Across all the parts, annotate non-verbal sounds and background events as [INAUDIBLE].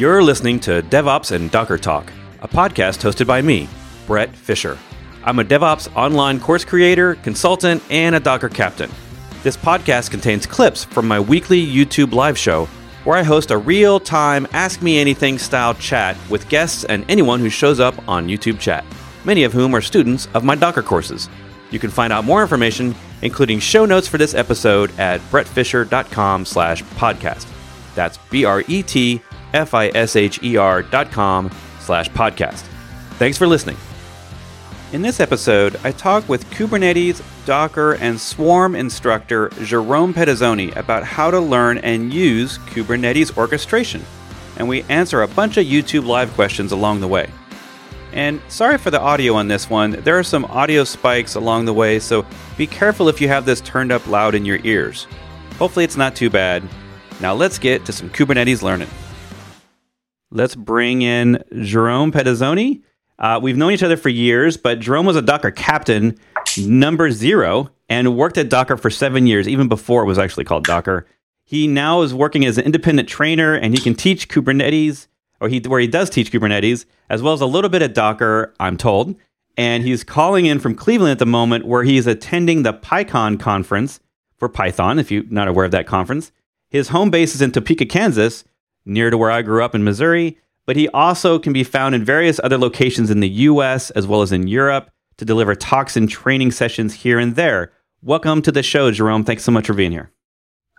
You're listening to DevOps and Docker Talk, a podcast hosted by me, Bret Fisher. I'm a DevOps online course creator, consultant, and a Docker captain. This podcast contains clips from my weekly YouTube live show where I host a real time Ask Me Anything style chat with guests and anyone who shows up on YouTube chat, many of whom are students of my Docker courses. You can find out more information, including show notes for this episode at bretfisher.com slash podcast. That's B-R-E-T F-I-S-H-E-R dot com slash podcast. Thanks for listening. In this episode, I talk with Kubernetes, Docker, and Swarm instructor Jerome Petazzoni about how to learn and use Kubernetes orchestration. And we answer a bunch of YouTube live questions along the way. And sorry for the audio on this one. There are some audio spikes along the way, so be careful if you have this turned up loud in your ears. Hopefully, it's not too bad. Now, let's get to some Kubernetes learning. Let's bring in Jerome Petazzoni. Uh, we've known each other for years, but Jerome was a Docker captain, number zero, and worked at Docker for seven years, even before it was actually called Docker. He now is working as an independent trainer, and he can teach Kubernetes or he where he does teach Kubernetes, as well as a little bit of Docker, I'm told. And he's calling in from Cleveland at the moment, where he's attending the PyCon conference for Python. If you're not aware of that conference, his home base is in Topeka, Kansas, near to where I grew up in Missouri. But he also can be found in various other locations in the U.S. as well as in Europe to deliver talks and training sessions here and there. Welcome to the show, Jerome. Thanks so much for being here.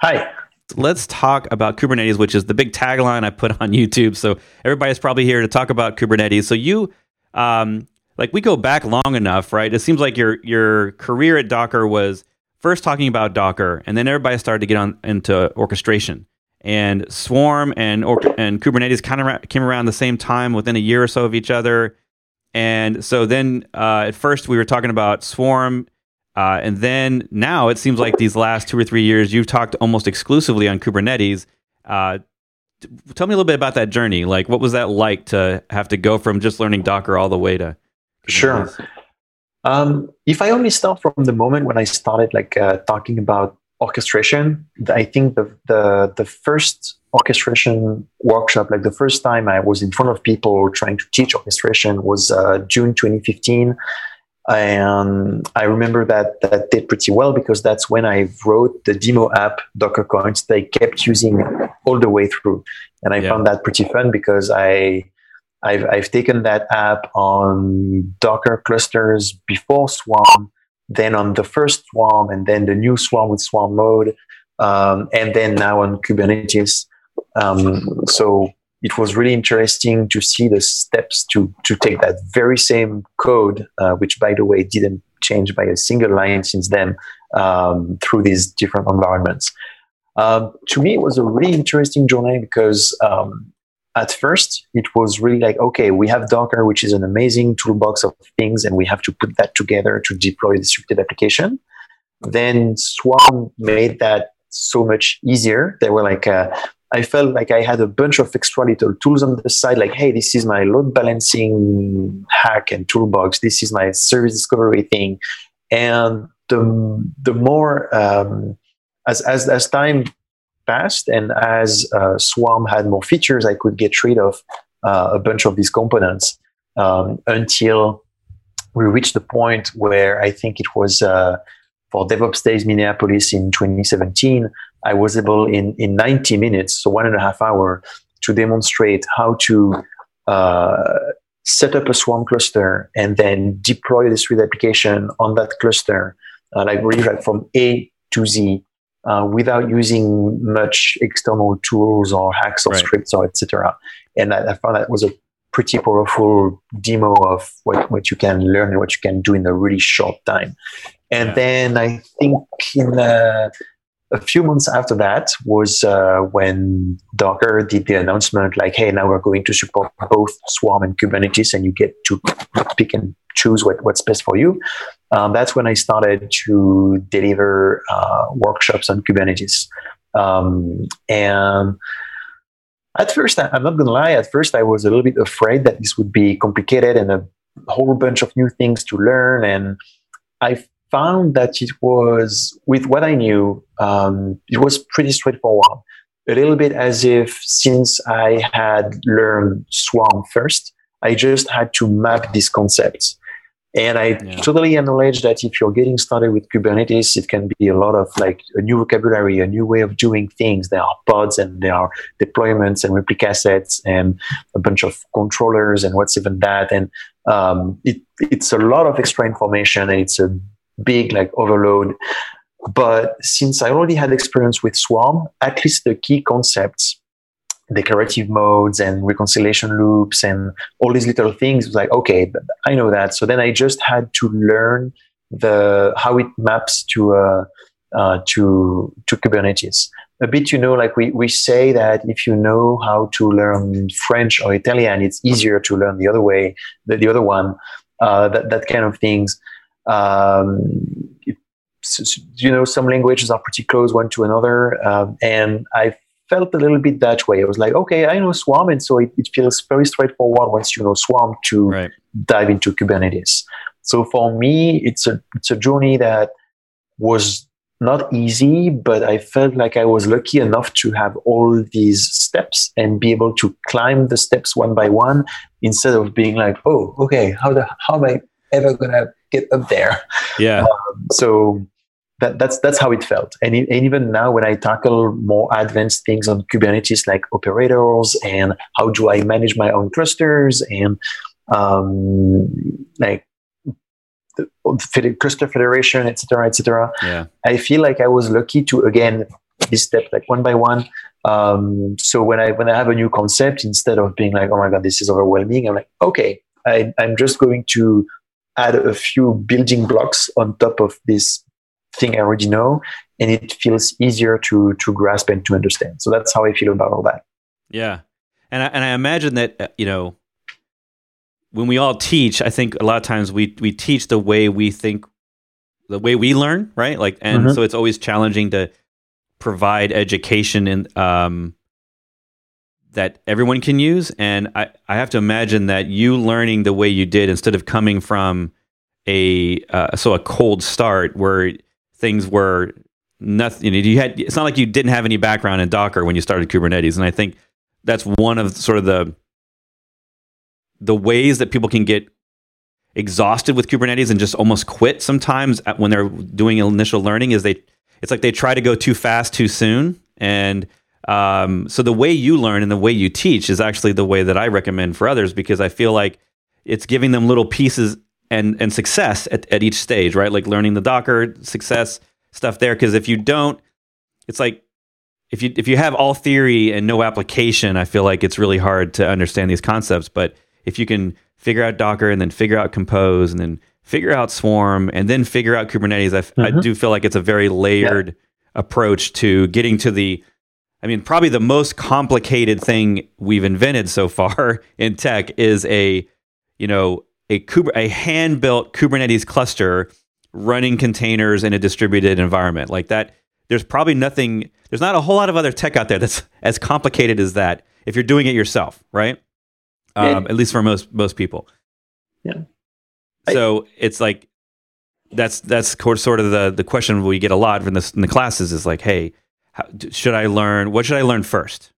Hi let's talk about Kubernetes, which is the big tagline I put on [LAUGHS] YouTube. So everybody's probably here to talk about Kubernetes. So you, um, like, we go back long enough, right? It seems like your your career at Docker was first talking about Docker, and then everybody started to get on into orchestration. And Swarm and or, and Kubernetes kind of came around the same time, within a year or so of each other. And so then, uh, at first, we were talking about Swarm uh, and then now it seems like these last two or three years, you've talked almost exclusively on Kubernetes. Uh, t- tell me a little bit about that journey. Like, what was that like to have to go from just learning Docker all the way to? Kubernetes? Sure. Um, if I only start from the moment when I started, like uh, talking about orchestration, I think the, the the first orchestration workshop, like the first time I was in front of people trying to teach orchestration, was uh, June 2015 and I remember that that did pretty well because that's when I wrote the demo app DockerCoins they kept using all the way through, and I yeah. found that pretty fun because I I've, I've taken that app on Docker clusters before Swarm, then on the first Swarm, and then the new Swarm with Swarm mode, um, and then now on Kubernetes. Um, so it was really interesting to see the steps to to take that very same code, uh, which by the way didn't change by a single line since then, um, through these different environments. Um, to me, it was a really interesting journey because um, at first it was really like, okay, we have Docker, which is an amazing toolbox of things, and we have to put that together to deploy distributed application. Then Swarm made that so much easier. They were like, uh, I felt like I had a bunch of extra little tools on the side, like, hey, this is my load balancing hack and toolbox. This is my service discovery thing. And the, the more, um, as, as, as time and as uh, Swarm had more features, I could get rid of uh, a bunch of these components um, until we reached the point where I think it was uh, for DevOps Days Minneapolis in 2017 I was able in, in 90 minutes, so one and a half hour, to demonstrate how to uh, set up a Swarm cluster and then deploy this read application on that cluster, uh, like really like from A to Z, uh, without using much external tools or hacks or right. scripts or etc. And I, I, found that was a pretty powerful demo of what, what you can learn and what you can do in a really short time. And yeah. then I think in uh, a few months after that was uh, when Docker did the announcement like, hey, now we're going to support both Swarm and Kubernetes, and you get to pick and choose what, what's best for you. Um, that's when I started to deliver uh, workshops on Kubernetes. Um, and at first, I'm not going to lie, at first I was a little bit afraid that this would be complicated and a whole bunch of new things to learn. And I found that it was, with what I knew, um, it was pretty straightforward. a little bit as if since I had learned Swarm first, I just had to map these concepts. And I yeah. totally acknowledge that if you're getting started with Kubernetes, it can be a lot of like a new vocabulary, a new way of doing things. There are pods and there are deployments and replica sets and a bunch of controllers and what's even that. And um, it, it's a lot of extra information and it's a big like overload. But since I already had experience with Swarm, at least the key concepts declarative modes and reconciliation loops and all these little things was like okay i know that. So then i just had to learn the how it maps to uh, uh, to to kubernetes. A bit you know like we, we say that if you know how to learn french or italian it's easier to learn the other way the, the other one uh, that, that kind of things um, it, you know some languages are pretty close one to another um, and i felt a little bit that way. I was like, okay, I know Swarm, and so it, it feels very straightforward once you know Swarm to right. dive into Kubernetes. So for me, it's a it's a journey that was not easy, but I felt like I was lucky enough to have all these steps and be able to climb the steps one by one instead of being like, oh, okay, how the how am I ever gonna get up there? Yeah. Um, so that, that's that's how it felt. And, it, and, even now, when I tackle more advanced things on Kubernetes, like operators and how do I manage my own clusters and um, like the cluster federation, etc., etc. Yeah. I feel like I was lucky to again this step like one by one. Um, so when I when I have a new concept, instead of being like, oh my god, this is overwhelming, I'm like, okay, I, I'm just going to add a few building blocks on top of this thing I already know, and it feels easier to to grasp and to understand. So that's how I feel about all that. Yeah, and I, and I imagine that uh, you know when we all teach, I think a lot of times we we teach the way we think, the way we learn, right? Like, and mm-hmm. so it's always challenging to provide education and um, that everyone can use. And I, I have to imagine that you learning the way you did instead of coming from a uh, so a cold start where things were nothing. You, know, you had. It's not like you didn't have any background in Docker when you started Kubernetes, and I think that's one of sort of the the ways that people can get exhausted with Kubernetes and just almost quit sometimes when they're doing initial learning is they it's like they try to go too fast too soon and um, so the way you learn and the way you teach is actually the way that I recommend for others because I feel like it's giving them little pieces and and success at, at each stage, right? Like learning the Docker success stuff there. Because if you don't, it's like if you if you have all theory and no application, I feel like it's really hard to understand these concepts. But if you can figure out Docker and then figure out Compose and then figure out Swarm and then figure out Kubernetes, I, mm-hmm. I do feel like it's a very layered yeah. approach to getting to the I mean, probably the most complicated thing we've invented so far [LAUGHS] in tech is a, you know, a, a hand built Kubernetes cluster running containers in a distributed environment like that. There's probably nothing. There's not a whole lot of other tech out there that's [LAUGHS] as complicated as that. If you're doing it yourself, right? Um, at least for most most people. Yeah. So I, it's like that's that's sort of the the question we get a lot from the in the classes is like, hey, how, should I learn? What should I learn first?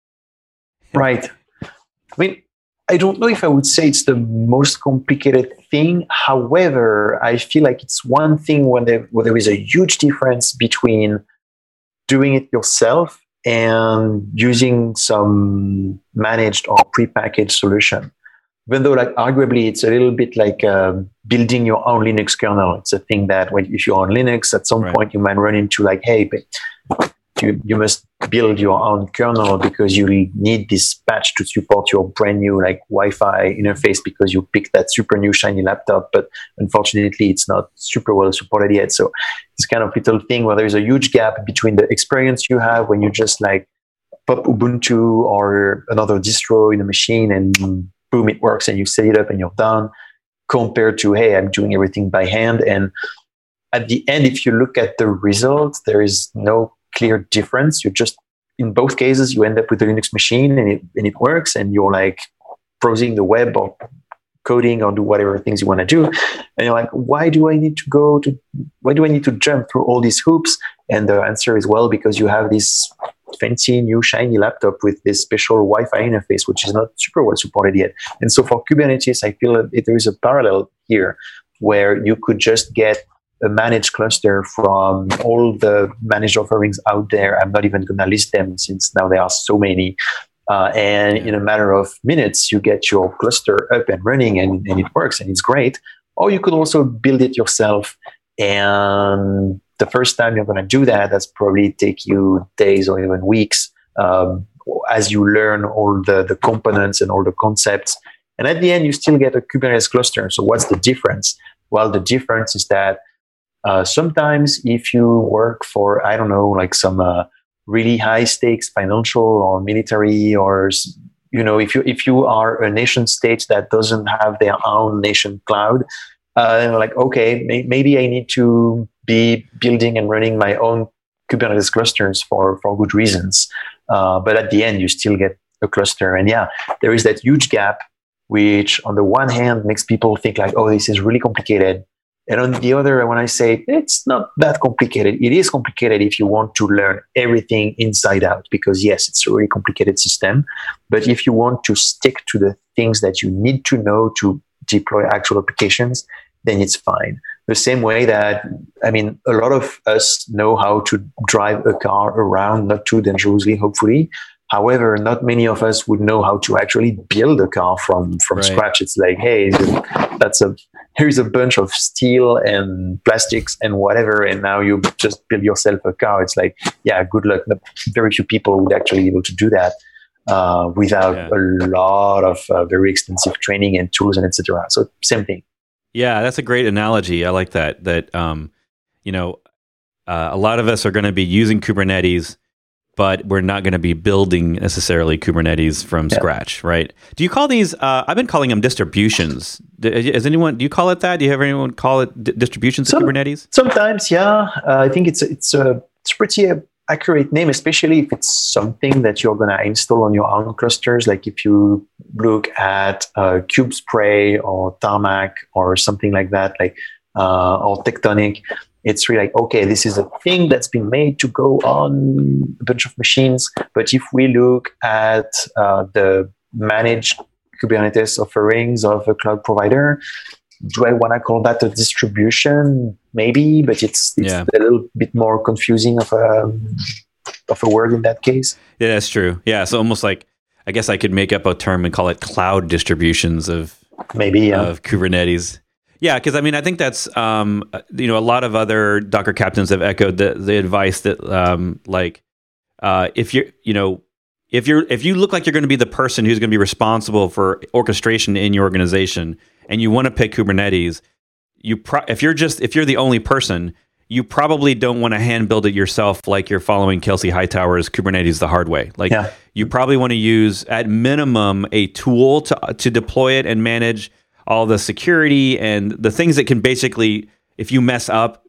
Right. I mean, I don't know if I would say it's the most complicated thing. However, I feel like it's one thing when there, where there is a huge difference between doing it yourself and using some managed or prepackaged solution. Even though, like, arguably, it's a little bit like uh, building your own Linux kernel. It's a thing that when if you're on Linux, at some right. point you might run into like, hey, you, you must build your own kernel because you need this patch to support your brand new like Wi-Fi interface because you picked that super new shiny laptop, but unfortunately it's not super well supported yet. So it's kind of little thing where there's a huge gap between the experience you have when you just like pop Ubuntu or another distro in a machine and boom, it works and you set it up and you're done compared to, hey, I'm doing everything by hand. And at the end, if you look at the results, there is no clear difference. You just in both cases you end up with a Linux machine and it and it works, and you're like browsing the web or coding or do whatever things you want to do, and you're like, why do I need to go to? Why do I need to jump through all these hoops? And the answer is well because you have this fancy new shiny laptop with this special Wi-Fi interface, which is not super well supported yet. And so for Kubernetes, I feel that there is a parallel here where you could just get a managed cluster from all the managed offerings out there. I'm not even going to list them since now there are so many. Uh, and in a matter of minutes, you get your cluster up and running and, and it works and it's great. Or you could also build it yourself. And the first time you're going to do that, that's probably take you days or even weeks um, as you learn all the, the components and all the concepts. And at the end, you still get a Kubernetes cluster. So what's the difference? Well, the difference is that uh, sometimes if you work for, I don't know, like some uh, really high stakes financial or military or you know if you if you are a nation state that doesn't have their own nation cloud uh, like okay may, maybe i need to be building and running my own kubernetes clusters for for good reasons. Uh, but at the end you still get a cluster. And yeah there is that huge gap which on the one hand makes people think like oh this is really complicated and on the other, when I say it's not that complicated, it is complicated if you want to learn everything inside out, because yes, it's a really complicated system. But if you want to stick to the things that you need to know to deploy actual applications, then it's fine. The same way that, I mean, a lot of us know how to drive a car around, not too dangerously, hopefully. However, not many of us would know how to actually build a car from from right. scratch. It's like, hey, that's a here's a bunch of steel and plastics and whatever, and now you just build yourself a car. It's like, yeah, good luck. Very few people would actually be able to do that uh, without yeah. a lot of uh, very extensive training and tools and etc. So same thing. Yeah, that's a great analogy. I like that. That um, you know, uh, a lot of us are going to be using Kubernetes but we're not going to be building necessarily Kubernetes from yeah. scratch, right? Do you call these? Uh, I've been calling them distributions. Is anyone? Do you call it that? Do you have anyone call it d- distributions Some, of Kubernetes? Sometimes, yeah. Uh, I think it's it's a it's pretty uh, accurate name, especially if it's something that you're going to install on your own clusters. Like if you look at uh, KubeSpray or Tarmak or something like that, like uh, or Tectonic it's really like okay this is a thing that's been made to go on a bunch of machines. But if we look at uh, the managed kubernetes offerings of a cloud provider do i want to call that a distribution? Maybe but it's, it's yeah. a little bit more confusing of a of a word in that case. Yeah that's true. Yeah so almost like i guess i could make up a term and call it cloud distributions of maybe yeah. of kubernetes yeah, because I mean, I think that's um, you know a lot of other Docker captains have echoed the the advice that um, like uh, if you're you know if you're if you look like you're going to be the person who's going to be responsible for orchestration in your organization and you want to pick Kubernetes, you pro- if you're just if you're the only person, you probably don't want to hand build it yourself like you're following Kelsey Hightower's Kubernetes the hard way. Like yeah. you probably want to use at minimum a tool to to deploy it and manage all the security and the things that can basically, if you mess up,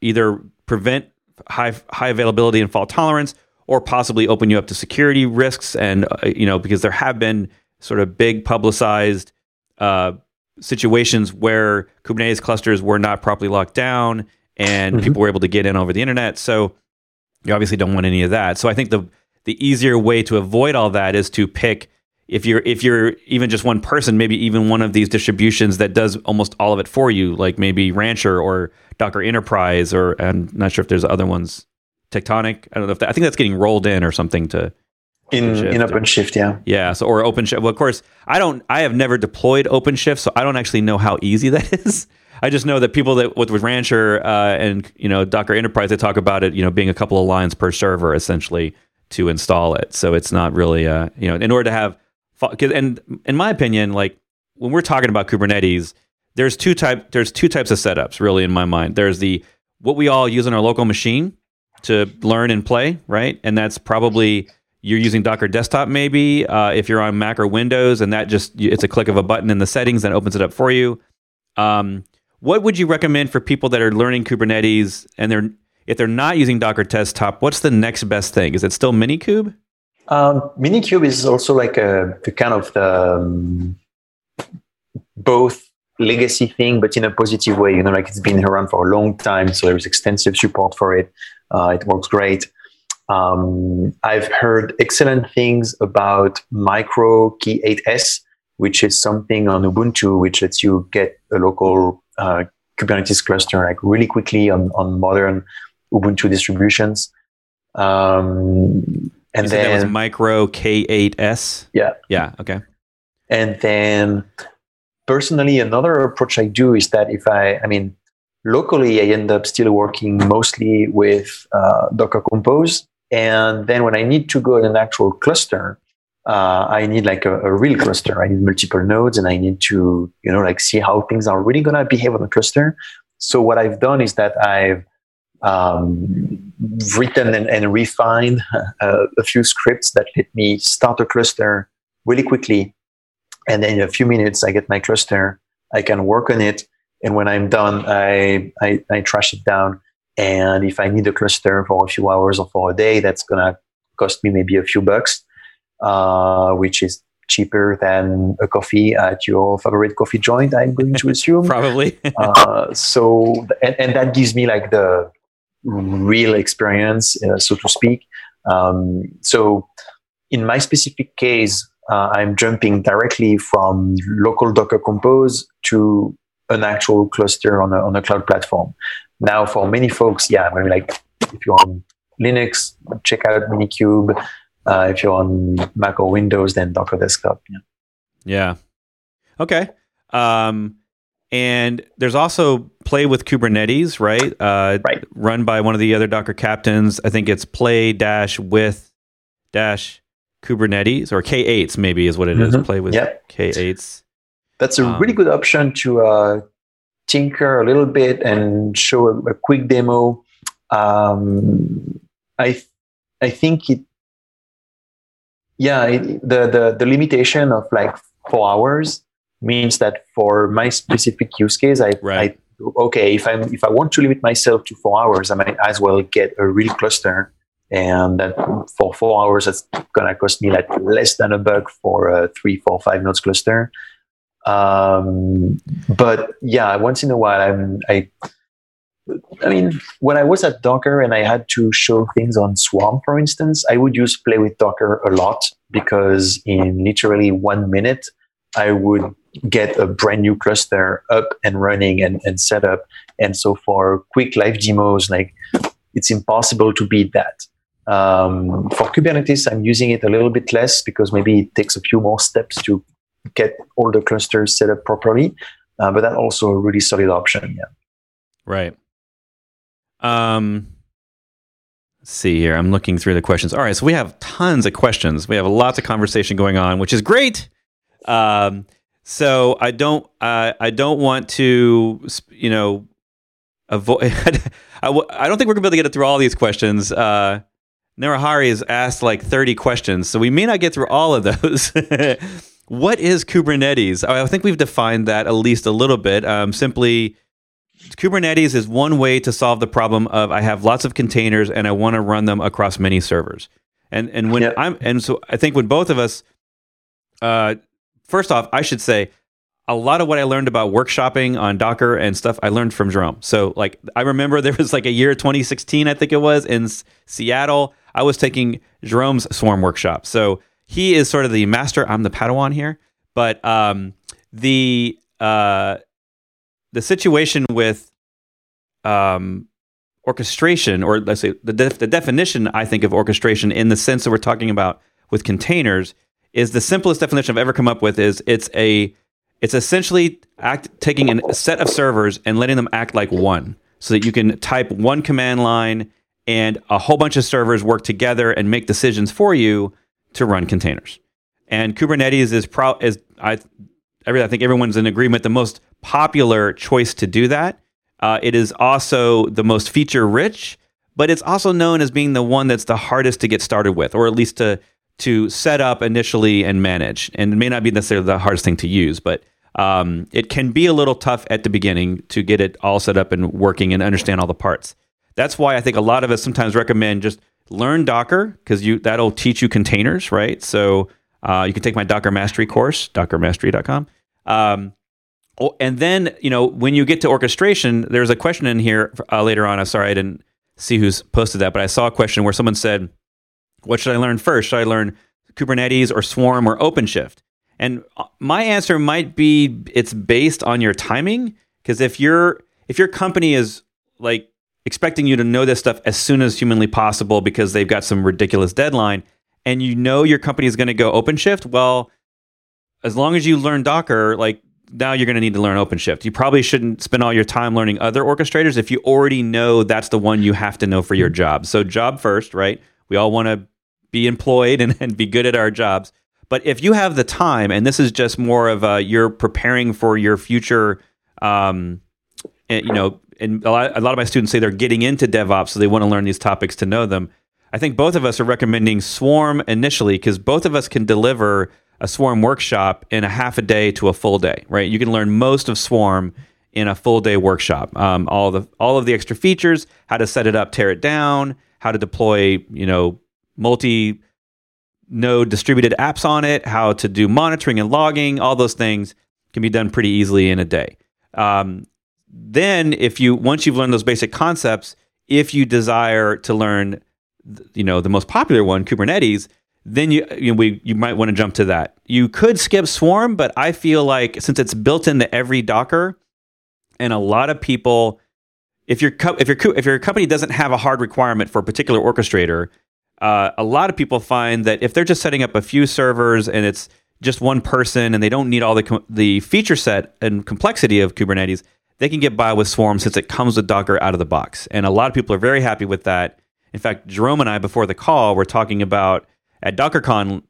either prevent high high availability and fault tolerance, or possibly open you up to security risks. And uh, you know, because there have been sort of big publicized uh, situations where Kubernetes clusters were not properly locked down, and mm-hmm. people were able to get in over the internet. So you obviously don't want any of that. So I think the the easier way to avoid all that is to pick if you're if you're even just one person, maybe even one of these distributions that does almost all of it for you, like maybe Rancher or Docker Enterprise, or I'm not sure if there's other ones. Tectonic. I don't know if that, I think that's getting rolled in or something to in OpenShift in OpenShift, yeah. Yeah, so or OpenShift. Well, of course, I don't. I have never deployed OpenShift, so I don't actually know how easy [LAUGHS] that is. I just know that people that with, with Rancher uh, and you know Docker Enterprise, they talk about it, you know, being a couple of lines per server essentially to install it. So it's not really, uh, you know, in order to have and in my opinion, like when we're talking about Kubernetes, there's two type there's two types of setups really in my mind. There's the what we all use on our local machine to learn and play, right? And that's probably you're using Docker Desktop maybe uh, if you're on Mac or Windows, and that just it's a click of a button in the settings that opens it up for you. Um, what would you recommend for people that are learning Kubernetes and they're if they're not using Docker Desktop? What's the next best thing? Is it still Minikube? Um, Minikube is also like a the kind of the um, both legacy thing, but in a positive way. You know, like it's been around for a long time, so there's extensive support for it. Uh, it works great. Um, I've heard excellent things about Micro K8S, which is something on Ubuntu which lets you get a local uh, Kubernetes cluster like really quickly on, on modern Ubuntu distributions. Um, and you then that was Micro K8S. Yeah. Yeah. Okay. And then personally, another approach I do is that if I, I mean, locally, I end up still working mostly with uh, Docker Compose. And then when I need to go in an actual cluster, uh, I need like a, a, real cluster. I need multiple nodes and I need to, you know, like see how things are really going to behave on the cluster. So what I've done is that I've um, written and, and refined uh, a few scripts that let me start a cluster really quickly. And then in a few minutes, I get my cluster. I can work on it. And when I'm done, I, I, I trash it down. And if I need a cluster for a few hours or for a day, that's going to cost me maybe a few bucks, uh, which is cheaper than a coffee at your favorite coffee joint, I'm going to [LAUGHS] assume. Probably. uh, so, and, and that gives me like the real experience, uh, so to speak. Um, so, in my specific case, uh, I'm jumping directly from local Docker Compose to an actual cluster on a, on a cloud platform. Now, for many folks, yeah, I mean, like if you're on Linux, check out Minikube. Uh, if you're on Mac or Windows, then Docker Desktop. Yeah. Yeah. Okay. Um, and there's also play with Kubernetes, right? Uh, right. Run by one of the other Docker captains. I think it's play dash with dash Kubernetes or K8s maybe is what it mm-hmm. is. Play with yep. K8s. That's a um, really good option to uh, tinker a little bit and show a, a quick demo. Um, I I think it. Yeah, it, the the the limitation of like four hours means that for my specific use case, I, right. I okay, if I'm if I want to limit myself to four hours, I might as well get a real cluster, and that for four hours, that's gonna cost me like less than a buck for a three, four, five nodes cluster. Um, but yeah, once in a while, I'm I. I mean, when I was at Docker and I had to show things on Swarm, for instance, I would use Play with Docker a lot because in literally one minute, I would get a brand new cluster up and running and, and set up. And so for quick live demos, like it's impossible to beat that. Um, for Kubernetes, I'm using it a little bit less because maybe it takes a few more steps to get all the clusters set up properly. Uh, but that's also a really solid option. Yeah. Right. Um, let's see here. I'm looking through the questions. All right. So we have tons of questions. We have lots of conversation going on, which is great. Um, so I don't uh, I don't want to you know avoid. [LAUGHS] I w- I don't think we're gonna be able to get through all these questions. Uh, Narahari has asked like 30 questions, so we may not get through all of those. [LAUGHS] what is Kubernetes? I think we've defined that at least a little bit. Um, simply, Kubernetes is one way to solve the problem of I have lots of containers and I want to run them across many servers. And and when yep. I'm and so I think when both of us uh, first off, I should say a lot of what I learned about workshopping on Docker and stuff, I learned from Jerome. So, like, I remember there was like a year 2016, I think it was, in S- Seattle. I was taking Jerome's Swarm workshop. So he is sort of the master. I'm the Padawan here. But um, the uh, the situation with um, orchestration, or let's say the, def- the definition, I think of orchestration in the sense that we're talking about with containers is the simplest definition I've ever come up with is it's a it's essentially act taking a set of servers and letting them act like one so that you can type one command line and a whole bunch of servers work together and make decisions for you to run containers. And Kubernetes is pro is I I think everyone's in agreement the most popular choice to do that. Uh, it is also the most feature rich, but it's also known as being the one that's the hardest to get started with, or at least to to set up initially and manage. And it may not be necessarily the hardest thing to use, but um, it can be a little tough at the beginning to get it all set up and working and understand all the parts. That's why I think a lot of us sometimes recommend just learn Docker because you that'll teach you containers, right? So uh, you can take my Docker Mastery course, dockermastery.com. Um, and then you know when you get to orchestration, there's a question in here uh, later on. I'm sorry I didn't see who's posted that, but I saw a question where someone said What should I learn first? Should I learn Kubernetes or Swarm or OpenShift? And uh, my answer might be it's based on your timing because if your if your company is like expecting you to know this stuff as soon as humanly possible because they've got some ridiculous deadline and you know your company is going to go OpenShift, well, as long as you learn Docker, like now you're going to need to learn OpenShift. You probably shouldn't spend all your time learning other orchestrators if you already know that's the one you have to know for your job. So job first, right? We all want to be employed and, and be good at our jobs. But if you have the time, and this is just more of a you're preparing for your future, um, and, you know, and a lot, a lot of my students say they're getting into DevOps, so they want to learn these topics to know them. I think both of us are recommending Swarm initially because both of us can deliver a Swarm workshop in a half a day to a full day, right? You can learn most of Swarm in a full day workshop. Um, all the all of the extra features, how to set it up, tear it down, how to deploy, you know, multi node distributed apps on it, how to do monitoring and logging, all those things can be done pretty easily in a day. Um, then, if you once you've learned those basic concepts, if you desire to learn, you know, the most popular one, Kubernetes, then you you know, we you might want to jump to that. You could skip Swarm, but I feel like since it's built into every Docker, and a lot of people, if your co- if your co- if your company doesn't have a hard requirement for a particular orchestrator, uh, a lot of people find that if they're just setting up a few servers and it's just one person and they don't need all the com- the feature set and complexity of Kubernetes, they can get by with Swarm since it comes with Docker out of the box. And a lot of people are very happy with that. In fact, Jerome and I before the call were talking about at DockerCon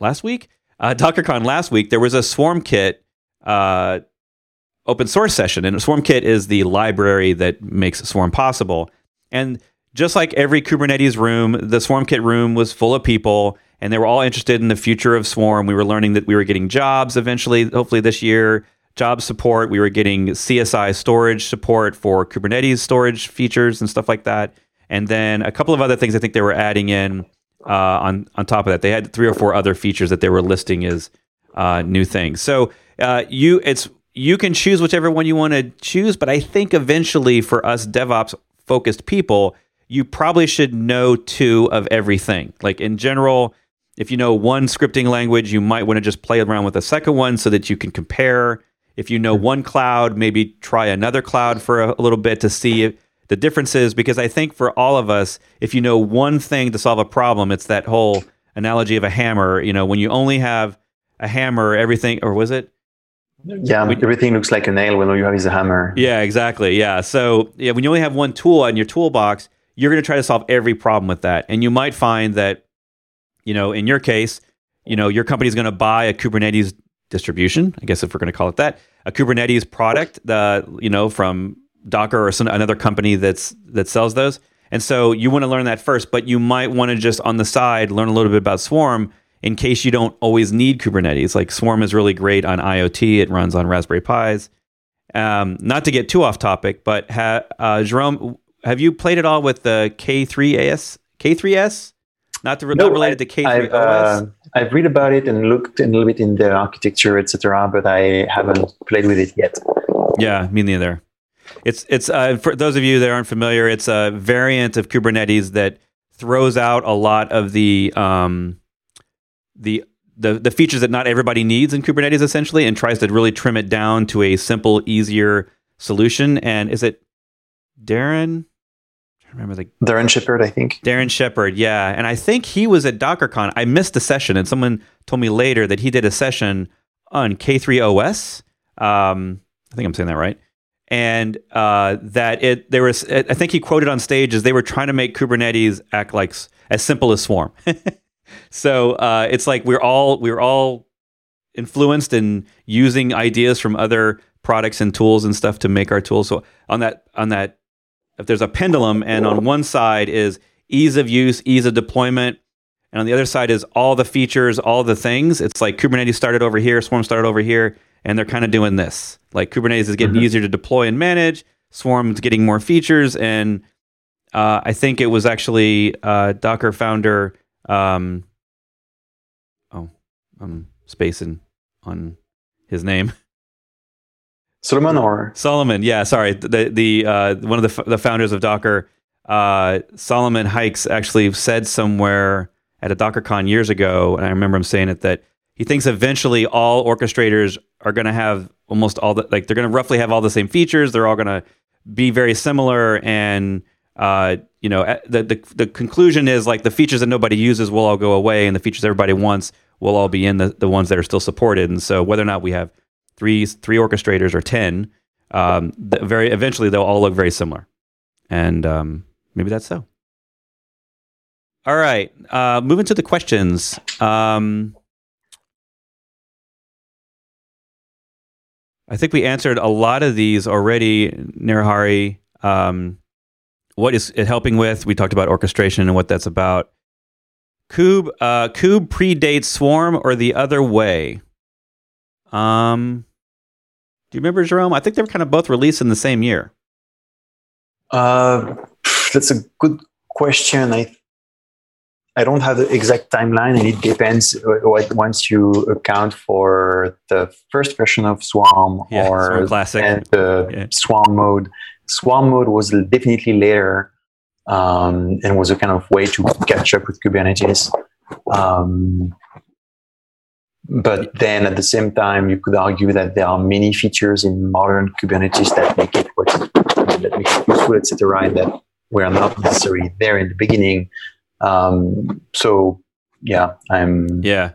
last week. Uh, [LAUGHS] DockerCon last week there was a Swarm kit uh, open source session, and Swarm kit is the library that makes Swarm possible. And just like every Kubernetes room, the SwarmKit room was full of people and they were all interested in the future of Swarm. We were learning that we were getting jobs eventually, hopefully this year, job support. We were getting CSI storage support for Kubernetes storage features and stuff like that. And then a couple of other things I think they were adding in uh, on, on top of that. They had three or four other features that they were listing as uh, new things. So uh, you, it's, you can choose whichever one you want to choose, but I think eventually for us DevOps focused people, you probably should know two of everything. Like in general, if you know one scripting language, you might want to just play around with a second one so that you can compare. If you know one cloud, maybe try another cloud for a, a little bit to see the differences. Because I think for all of us, if you know one thing to solve a problem, it's that whole analogy of a hammer. You know, when you only have a hammer, everything, or was it? Yeah, we, everything looks like a nail when all you have is a hammer. Yeah, exactly. Yeah. So yeah, when you only have one tool in your toolbox, you're going to try to solve every problem with that. And you might find that, you know, in your case, you know, your company is going to buy a Kubernetes distribution, I guess if we're going to call it that, a Kubernetes product, the, you know, from Docker or some, another company that's that sells those. And so you want to learn that first, but you might want to just on the side learn a little bit about Swarm in case you don't always need Kubernetes. Like Swarm is really great on IoT; it runs on Raspberry Pis. Um, not to get too off topic, but ha, uh, Jerome, have you played it all with the K3AS? K3S? Not, to, no, not related I, to K3OS? I've, uh, I've read about it and looked a little bit in the architecture, etc., but I haven't played with it yet. Yeah, me neither. It's it's uh, for those of you that aren't familiar, it's a variant of Kubernetes that throws out a lot of the um, the the the features that not everybody needs in Kubernetes essentially, and tries to really trim it down to a simple, easier solution. And is it Darren? I remember the Darren Shepherd, I think. Darren Shepherd, yeah. And I think he was at DockerCon. I missed the session, and someone told me later that he did a session on K3OS. Um, I think I'm saying that right. And uh, that it there was, I think he quoted on stage as they were trying to make Kubernetes act like as simple as Swarm. [LAUGHS] so uh, it's like we're all we're all influenced and using ideas from other products and tools and stuff to make our tools. So on that on that if there's a pendulum and on one side is ease of use, ease of deployment, and on the other side is all the features, all the things. It's like Kubernetes started over here, Swarm started over here, and they're kind of doing this. Like Kubernetes is getting mm-hmm. easier to deploy and manage, Swarm's getting more features, and uh, I think it was actually uh, Docker founder. Um, oh, I'm spacing on his name. [LAUGHS] Solomon or Solomon? Yeah, sorry. The the uh, one of the the founders of Docker, uh, Solomon Hykes, actually said somewhere, at a DockerCon years ago, and I remember him saying it that he thinks eventually all orchestrators are going to have almost all the like they're going to roughly have all the same features. They're all going to be very similar, and uh, you know the, the the conclusion is like the features that nobody uses will all go away, and the features everybody wants will all be in the the ones that are still supported. And so whether or not we have three three orchestrators or ten, um, very eventually they'll all look very similar, and um, maybe that's so. All right, uh, moving to the questions. Um, I think we answered a lot of these already, Nirhari. Um, what is it helping with? We talked about orchestration and what that's about. Kube, uh, Kube predates Swarm or the other way? Um, do you remember Jerome? I think they were kind of both released in the same year. Uh, that's a good question. I I don't have the exact timeline, and it depends what once you account for the first version of Swarm Yeah, or Swarm Classic. and the Yeah. Swarm mode. Swarm mode was definitely later um, and was a kind of way to catch up with Kubernetes. Um, but then at the same time, you could argue that there are many features in modern Kubernetes that make it what that make it useful, etc., and that were not necessarily there in the beginning. Um, so yeah, I'm Yeah.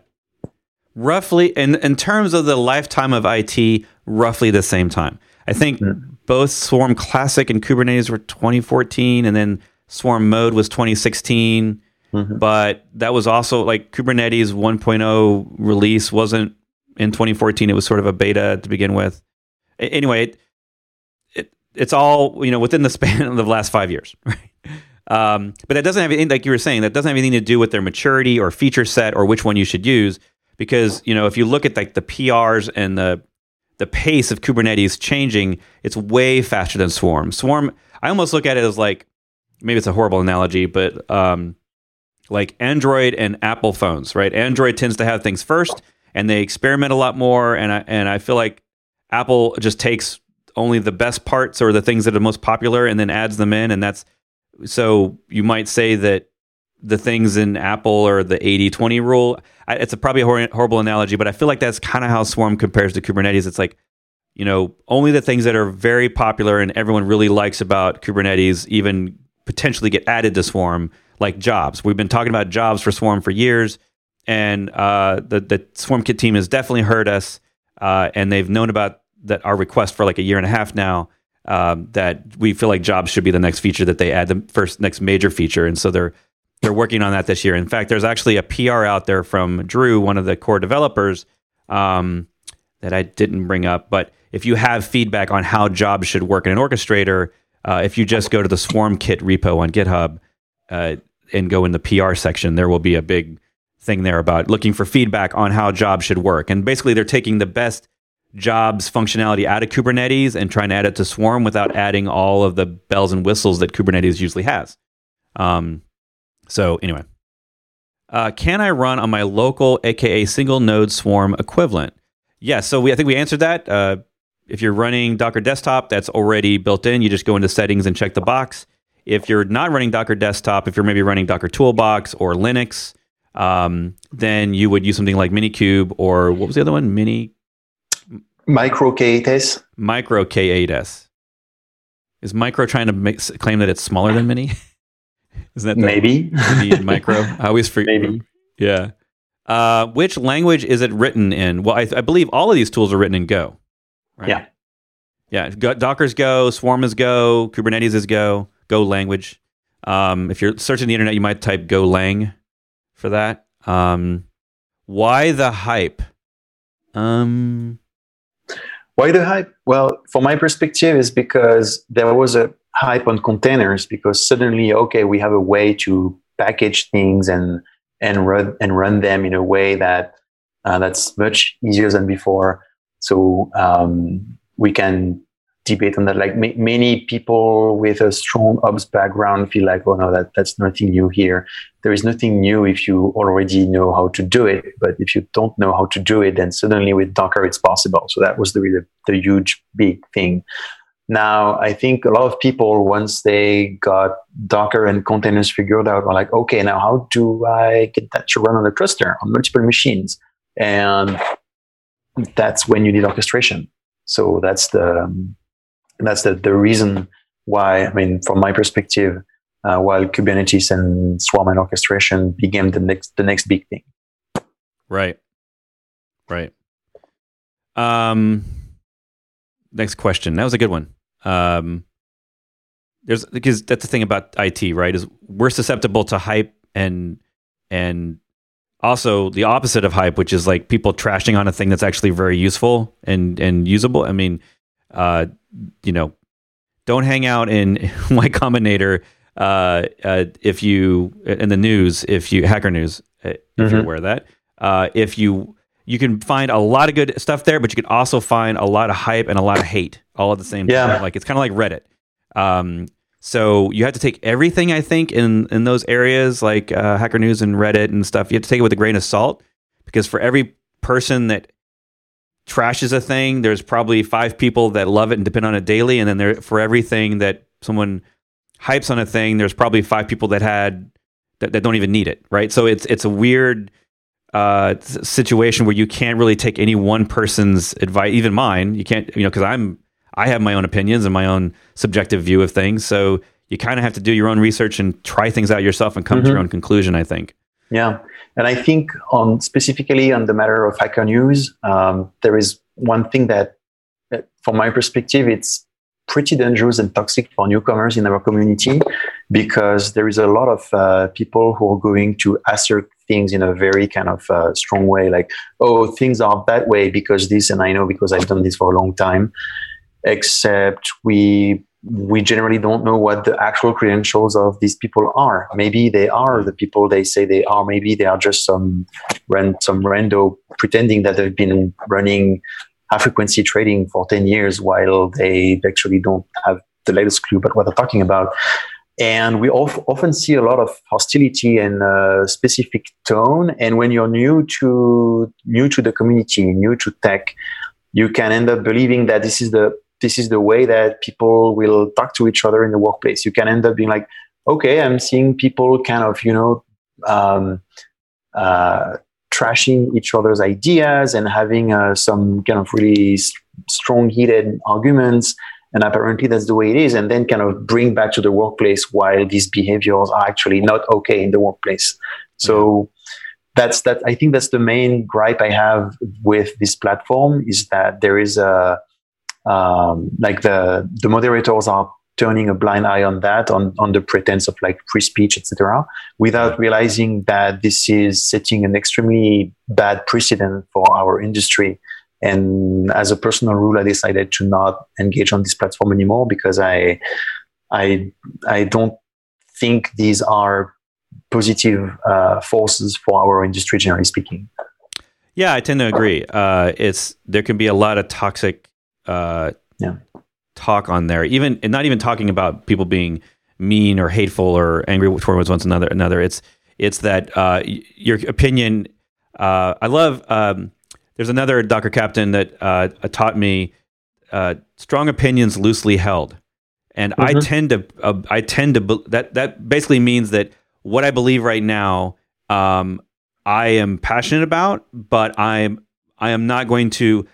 Roughly, in, in terms of the lifetime of IT, roughly the same time. I think Mm. both Swarm Classic and Kubernetes were 2014, and then Swarm Mode was 2016. Mhm. But that was also like Kubernetes 1.0 release wasn't in 2014. It was sort of a beta to begin with. Anyway, it, it, it's all you know within the span [LAUGHS] of the last five years, [LAUGHS] right? Um, but that doesn't have anything, like you were saying, that doesn't have anything to do with their maturity or feature set or which one you should use. Because you know, if you look at like the PRs and the the pace of Kubernetes changing, it's way faster than Swarm. Swarm, I almost look at it as like maybe it's a horrible analogy, but um, like Android and Apple phones, right? Android tends to have things first, and they experiment a lot more. And I and I feel like Apple just takes only the best parts or the things that are most popular and then adds them in, and that's so you might say that the things in Apple or the 80-20 rule. I, it's a, probably a hor- horrible analogy, but I feel like that's kind of how Swarm compares to Kubernetes. It's like you know only the things that are very popular and everyone really likes about Kubernetes even potentially get added to Swarm, like jobs. We've been talking about jobs for Swarm for years, and uh, the the Swarm Kit team has definitely heard us, uh, and they've known about that our request for like a year and a half now. Um, that we feel like jobs should be the next feature that they add the first next major feature, and so they're they're working on that this year. In fact, there's actually a PR out there from Drew, one of the core developers, um, that I didn't bring up. But if you have feedback on how jobs should work in an orchestrator, uh, if you just go to the Swarm Kit repo on GitHub uh, and go in the PR section, there will be a big thing there about looking for feedback on how jobs should work. And basically, they're taking the best jobs functionality out of Kubernetes and trying to add it to Swarm without adding all of the bells and whistles that Kubernetes usually has. Um, so anyway, uh, can I run on my local, aka single node Swarm equivalent? Yes. so we, I think we answered that. Uh, if you're running Docker Desktop, that's already built in. You just go into settings and check the box. If you're not running Docker Desktop, if you're maybe running Docker Toolbox or Linux, um, then you would use something like Minikube or what was the other one? Mini micro K8s. Micro K8s. Is Micro trying to make, claim that it's smaller than Mini? [LAUGHS] Isn't that Maybe. Mini Micro? [LAUGHS] I always forget. Maybe. Yeah. Uh, which language is it written in? Well, I, I believe all of these tools are written in Go. Right? Yeah. Yeah. Go, Docker's Go, Swarm is Go, Kubernetes is Go, Go language. Um, if you're searching the internet, you might type Go Lang for that. Um, why the hype? Um, Why the hype? Well, from my perspective, is because there was a hype on containers because suddenly, okay, we have a way to package things and and run and run them in a way that uh, that's much easier than before. So um, we can debate on that. Like ma- many people with a strong ops background feel like, oh no, that that's nothing new here. There is nothing new if you already know how to do it. But if you don't know how to do it, then suddenly with Docker it's possible. So that was the really the huge big thing. Now, I think a lot of people, once they got Docker and containers figured out, are like, okay, now how do I get that to run on a cluster on multiple machines? And that's when you need orchestration. So that's the um, that's the, the reason why. I mean, from my perspective, uh, while Kubernetes and Swarm and orchestration became the next the next big thing. Right. Right. Um. Next question. That was a good one. Um. There's because that's the thing about IT, right? Is we're susceptible to hype and and also the opposite of hype, which is like people trashing on a thing that's actually very useful and and usable. I mean, uh, you know, don't hang out in [LAUGHS] Y Combinator uh, uh, if you in the news if you hacker news uh, if mm-hmm. you're aware of that. Uh, if you you can find a lot of good stuff there, but you can also find a lot of hype and a lot of hate all at the same yeah. time. Like it's kind of like Reddit. Um, so you have to take everything I think in in those areas like uh, Hacker News and Reddit and stuff. You have to take it with a grain of salt because for every person that trashes a thing, there's probably five people that love it and depend on it daily, and then there for everything that someone hypes on a thing, there's probably five people that had that, that don't even need it, right? So it's it's a weird uh, situation where you can't really take any one person's advice, even mine. You can't, you know, because I'm I have my own opinions and my own subjective view of things. So you kind of have to do your own research and try things out yourself and come mm-hmm. to your mm-hmm. own conclusion. I think. Yeah, and I think on specifically on the matter of hacker news, um, there is one thing that, that, from my perspective, it's pretty dangerous and toxic for newcomers in our community because there is a lot of uh, people who are going to assert things in a very kind of uh, strong way like oh things are that way because this and i know because i've done this for a long time except we we generally don't know what the actual credentials of these people are. Maybe they are the people they say they are. Maybe they are just some ran, some rando pretending that they've been running high frequency trading for 10 years while they actually don't have the latest clue about what they're talking about. And we often see a lot of hostility and a specific tone. And when you're new to new to the community, new to tech, you can end up believing that this is the this is the way that people will talk to each other in the workplace. You can end up being like, okay, I'm seeing people kind of, you know, um, uh, trashing each other's ideas and having uh, some kind of really strong heated arguments. And apparently that's the way it is. And then kind of bring back to the workplace while these behaviors are actually not okay in the workplace. So that's that. I think that's the main gripe I have with this platform is that there is a, um, like the the moderators are turning a blind eye on that on, on the pretense of like free speech etc without realizing that this is setting an extremely bad precedent for our industry. And as a personal rule i decided to not engage on this platform anymore because i i i don't think these are positive uh, forces for our industry generally speaking. Yeah i tend to agree. Uh, it's there can be a lot of toxic uh, yeah. talk on there. Even and not even talking about people being mean or hateful or angry towards one another. Another. It's it's that uh, your opinion. Uh, I love. Um, there's another Docker captain that uh, taught me uh, strong opinions loosely held, and mm-hmm. I tend to. Uh, I tend to. That that basically means that what I believe right now. Um, I am passionate about, but I'm I am not going to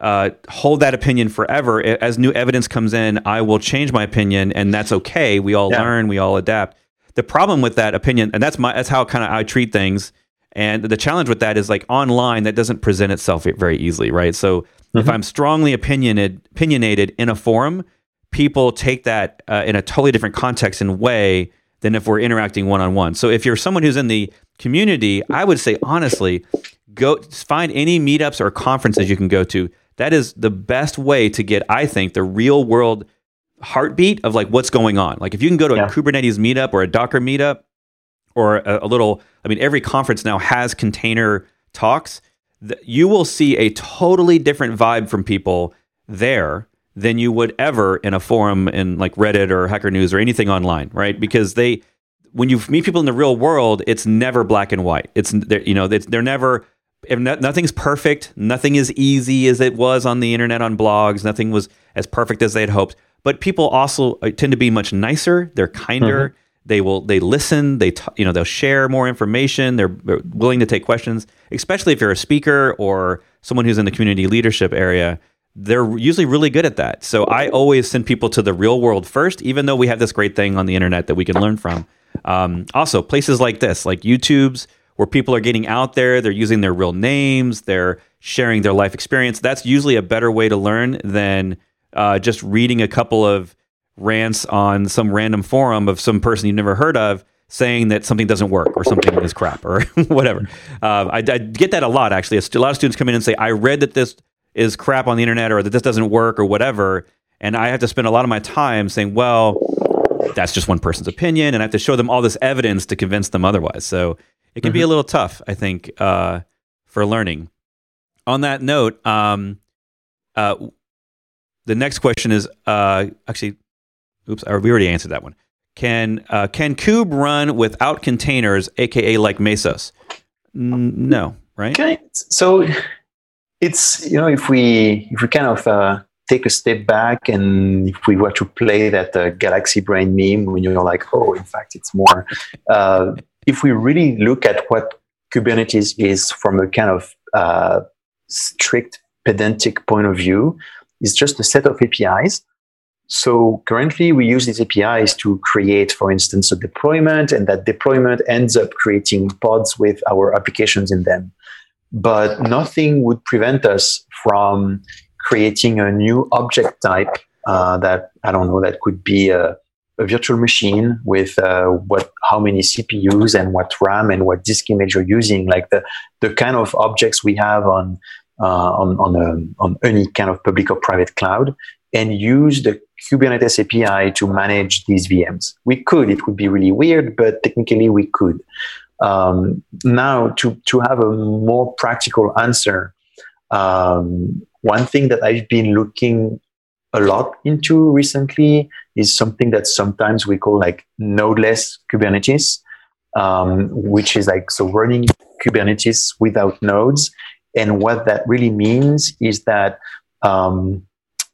uh, hold that opinion forever. As new evidence comes in, I will change my opinion, and that's okay. We all yeah. learn, we all adapt. The problem with that opinion, and that's my that's how kind of I treat things. And the challenge with that is like online, that doesn't present itself very easily, right? So mm-hmm. if I'm strongly opinionated opinionated in a forum, people take that uh, in a totally different context and way than if we're interacting one on one. So if you're someone who's in the community, I would say honestly, go find any meetups or conferences you can go to that is the best way to get, I think, the real world heartbeat of like what's going on. Like if you can go to yeah. a Kubernetes meetup or a Docker meetup or a, a, little, I mean, every conference now has container talks. Th- you will see a totally different vibe from people there than you would ever in a forum in like Reddit or Hacker News or anything online, right? Because they, when you meet people in the real world, it's never black and white. It's you know, it's, they're never if no, nothing's perfect, nothing is easy as it was on the internet on blogs, nothing was as perfect as they had hoped. but people also uh, tend to be much nicer. They're kinder. Mm-hmm. They will they listen. They t- you know they'll share more information. They're, they're willing to take questions, especially if you're a speaker or someone who's in the community leadership area. They're usually really good at that. So I always send people to the real world first, even though we have this great thing on the internet that we can learn from. Um, also, places like this, like YouTube's, where people are getting out there, they're using their real names, they're sharing their life experience. That's usually a better way to learn than uh, just reading a couple of rants on some random forum of some person you've never heard of saying that something doesn't work or something is crap or [LAUGHS] whatever. Uh, I, I, get that a lot actually. A lot of students come in and say, "I read that this is crap on the internet or that this doesn't work or whatever," and I have to spend a lot of my time saying, "Well." That's just one person's opinion, and I have to show them all this evidence to convince them otherwise. So it can mm-hmm. be a mm-hmm. little tough, I think, uh, for learning. On that note, um, uh, the next question is uh, actually, oops, we already answered that one. Can uh, can Kube run without containers, aka like Mesos? N- no, right? Okay, so it's you know if we if we kind of uh, take a step back and if we were to play that uh, galaxy brain meme when you're like, oh, in fact, it's more. Uh, if we really look at what Kubernetes is from a kind of uh, strict pedantic point of view, it's just a set of APIs. So currently we use these APIs to create, for instance, a deployment and that deployment ends up creating pods with our applications in them. But nothing would prevent us from creating a new object type uh, that, I don't know, that could be a, a virtual machine with uh, what, how many CPUs and what RAM and what disk image you're using, like the, the kind of objects we have on uh, on on, a, on any kind of public or private cloud and use the Kubernetes API to manage these VMs. We could. It would be really weird, but technically we could. Um, now, to to have a more practical answer, um, one thing that I've been looking a lot into recently is something that sometimes we call like nodeless Kubernetes, um, which is like so running Kubernetes without nodes and what that really means is that um,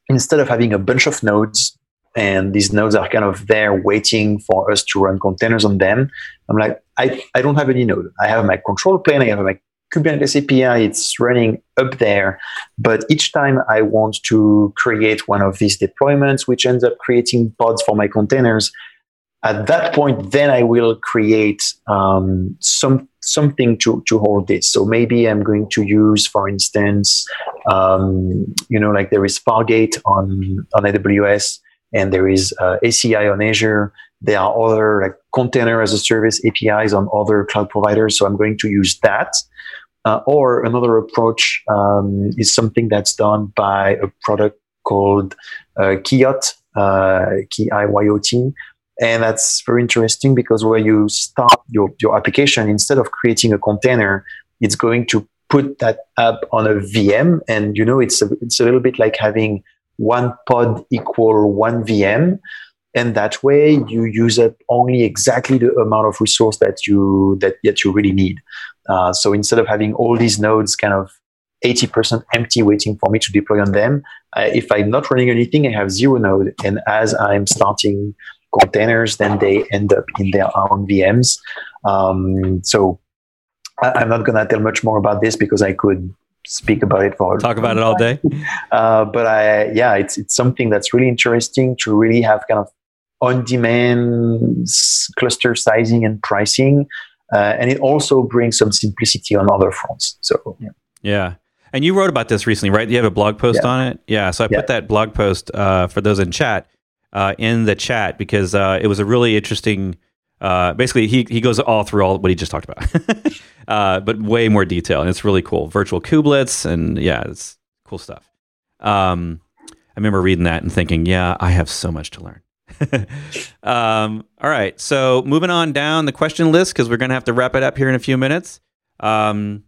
instead of having a bunch of nodes and these nodes are kind of there waiting for us to run containers on them, I'm like, I, I don't have any node. I have my control plane, I have my Kubernetes API, it's running up there. But each time I want to create one of these deployments, which ends up creating pods for my containers, at that point, then I will create um, some something to, to hold this. So maybe I'm going to use, for instance, um, you know, like there is Fargate on, on AWS and there is uh, ACI on Azure. There are other like container as a service APIs on other cloud providers. So I'm going to use that. Uh, or another approach um, is something that's done by a product called uh, Kiyot, uh, K-I-Y-O-T, and that's very interesting because where you start your, your application, instead of creating a container, it's going to put that app on a VM. And, you know, it's a, it's a little bit like having one pod equal one VM. And that way you use up only exactly the amount of resource that you, that, that you really need. Uh, so instead of having all these nodes kind of 80% empty waiting for me to deploy on them, uh, if I'm not running anything, I have zero node. And as I'm starting containers, then they end up in their own VMs. Um, so I, am not going to tell much more about this because I could speak about it for talk about it all day. [LAUGHS] Uh, but I, yeah, it's it's something that's really interesting to really have kind of on-demand cluster sizing and pricing, and it also brings some simplicity on other fronts. So yeah. Yeah. And you wrote about this recently, right? You have a blog post yeah. on it. Yeah. So I yeah. put that blog post uh, for those in chat uh, in the chat because uh, it was a really interesting. Uh, basically, he he goes all through all what he just talked about, [LAUGHS] uh, but way more detail, and it's really cool. Virtual kubelets, and yeah, it's cool stuff. Um, I remember reading that and thinking, yeah, I have so much to learn. [LAUGHS] um, all right, so moving on down the question list because we're going to have to wrap it up here in a few minutes. Um,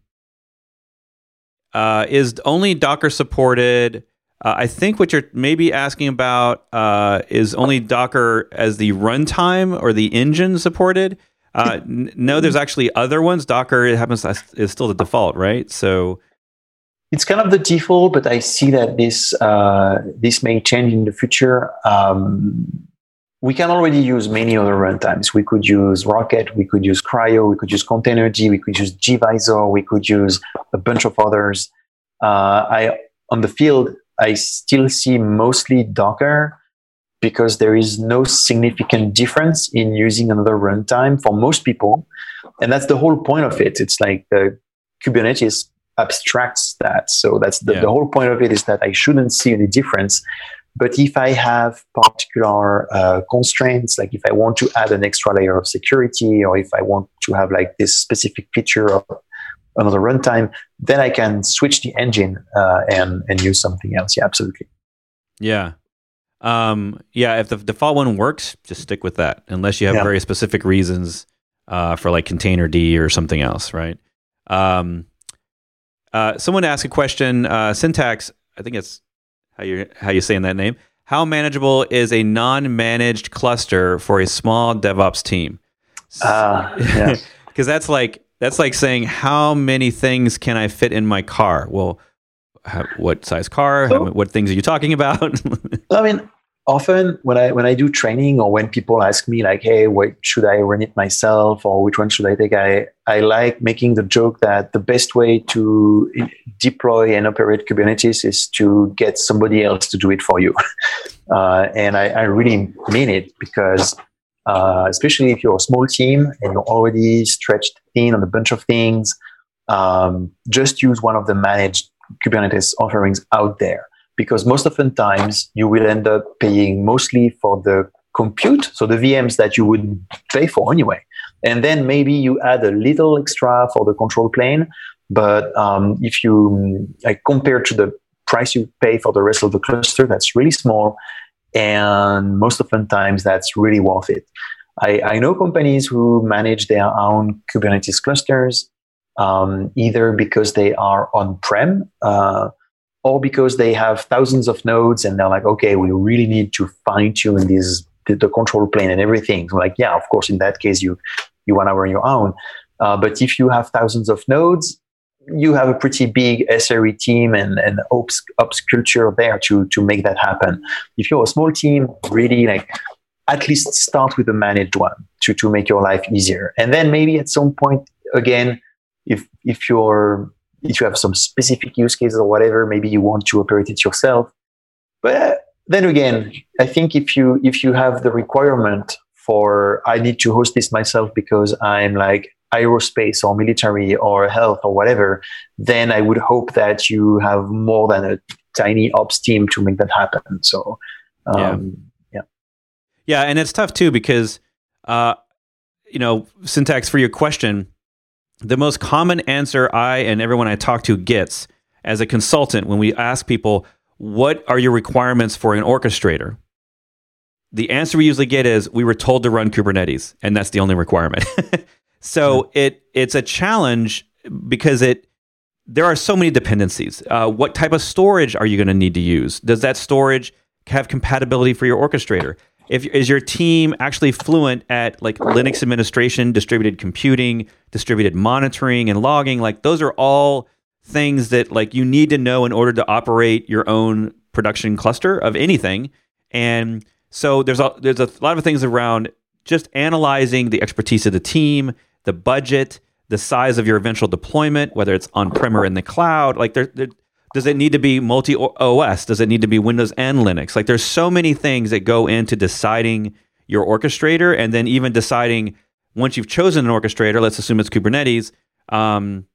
uh, is only Docker supported? Uh, I think what you're maybe asking about uh, is only Docker as the runtime or the engine supported. Uh, n- no, there's actually other ones. Docker it happens is still the default, right? So it's kind of the default, but I see that this uh, this may change in the future. Um, we can already use many other runtimes. We could use Rocket, we could use CRI-O, we could use Containerd, we could use gvisor, we could use a bunch of others. Uh, I on the field, I still see mostly Docker because there is no significant difference in using another runtime for most people, and that's the whole point of it. It's like the Kubernetes abstracts that, so that's the, yeah. the whole point of it is that I shouldn't see any difference but if I have particular uh, constraints, like if I want to add an extra layer of security, or if I want to have like this specific feature of another runtime, then I can switch the engine uh, and and use something else. Yeah, absolutely. Yeah. Um, yeah, if the default one works, just stick with that, unless you have yeah. very specific reasons uh, for like containerd or something else, right? Um, uh, someone asked a question. Uh, syntax, I think it's how you how you saying that name? How manageable is a non-managed cluster for a small DevOps team? Uh, yes. [LAUGHS] Because that's like that's like saying how many things can I fit in my car? Well, how, what size car? So, how, what things are you talking about? [LAUGHS] I mean, often when I when I do training or when people ask me like, "Hey, what should I run it myself or which one should I take?" I I like making the joke that the best way to deploy and operate Kubernetes is to get somebody else to do it for you, [LAUGHS] uh, and I, I, really mean it because. Uh, especially if you're a small team and you're already stretched thin on a bunch of things, um, just use one of the managed Kubernetes offerings out there because most often times you will end up paying mostly for the compute, so the VMs that you would pay for anyway. And then maybe you add a little extra for the control plane. But um, if you like compare to the price you pay for the rest of the cluster, that's really small. And most often times that's really worth it. I, I know companies who manage their own Kubernetes clusters, um, either because they are on prem, uh, or because they have thousands of nodes and they're like, okay, we really need to fine tune these the, the, control plane and everything. So like, yeah, of course, in that case, you you want to run your own. Uh, but if you have thousands of nodes, you have a pretty big SRE team and, and ops, ops culture there to, to make that happen. If you're a small team, really like at least start with a managed one to, to make your life easier. And then maybe at some point, again, if, if you're if you have some specific use cases or whatever, maybe you want to operate it yourself. But then again, I think if you if you have the requirement for I need to host this myself because I'm like aerospace or military or health or whatever, then I would hope that you have more than a tiny ops team to make that happen. So, um, yeah. yeah, yeah, and it's tough too because, uh, you know, syntax for your question the most common answer I and everyone I talk to gets as a consultant when we ask people, what are your requirements for an orchestrator? The answer we usually get is we were told to run Kubernetes, and that's the only requirement. [LAUGHS] so it it's a challenge because it there are so many dependencies. Uh, what type of storage are you going to need to use? Does that storage have compatibility for your orchestrator? If is your team actually fluent at like Linux administration, distributed computing, distributed monitoring and logging, like those are all things that like you need to know in order to operate your own production cluster of anything. And so there's a there's a lot of things around just analyzing the expertise of the team, the budget, the size of your eventual deployment, whether it's on prem or in the cloud. Like there, there does it need to be multi OS? Does it need to be Windows and Linux? Like there's so many things that go into deciding your orchestrator and then even deciding once you've chosen an orchestrator, let's assume it's Kubernetes, um,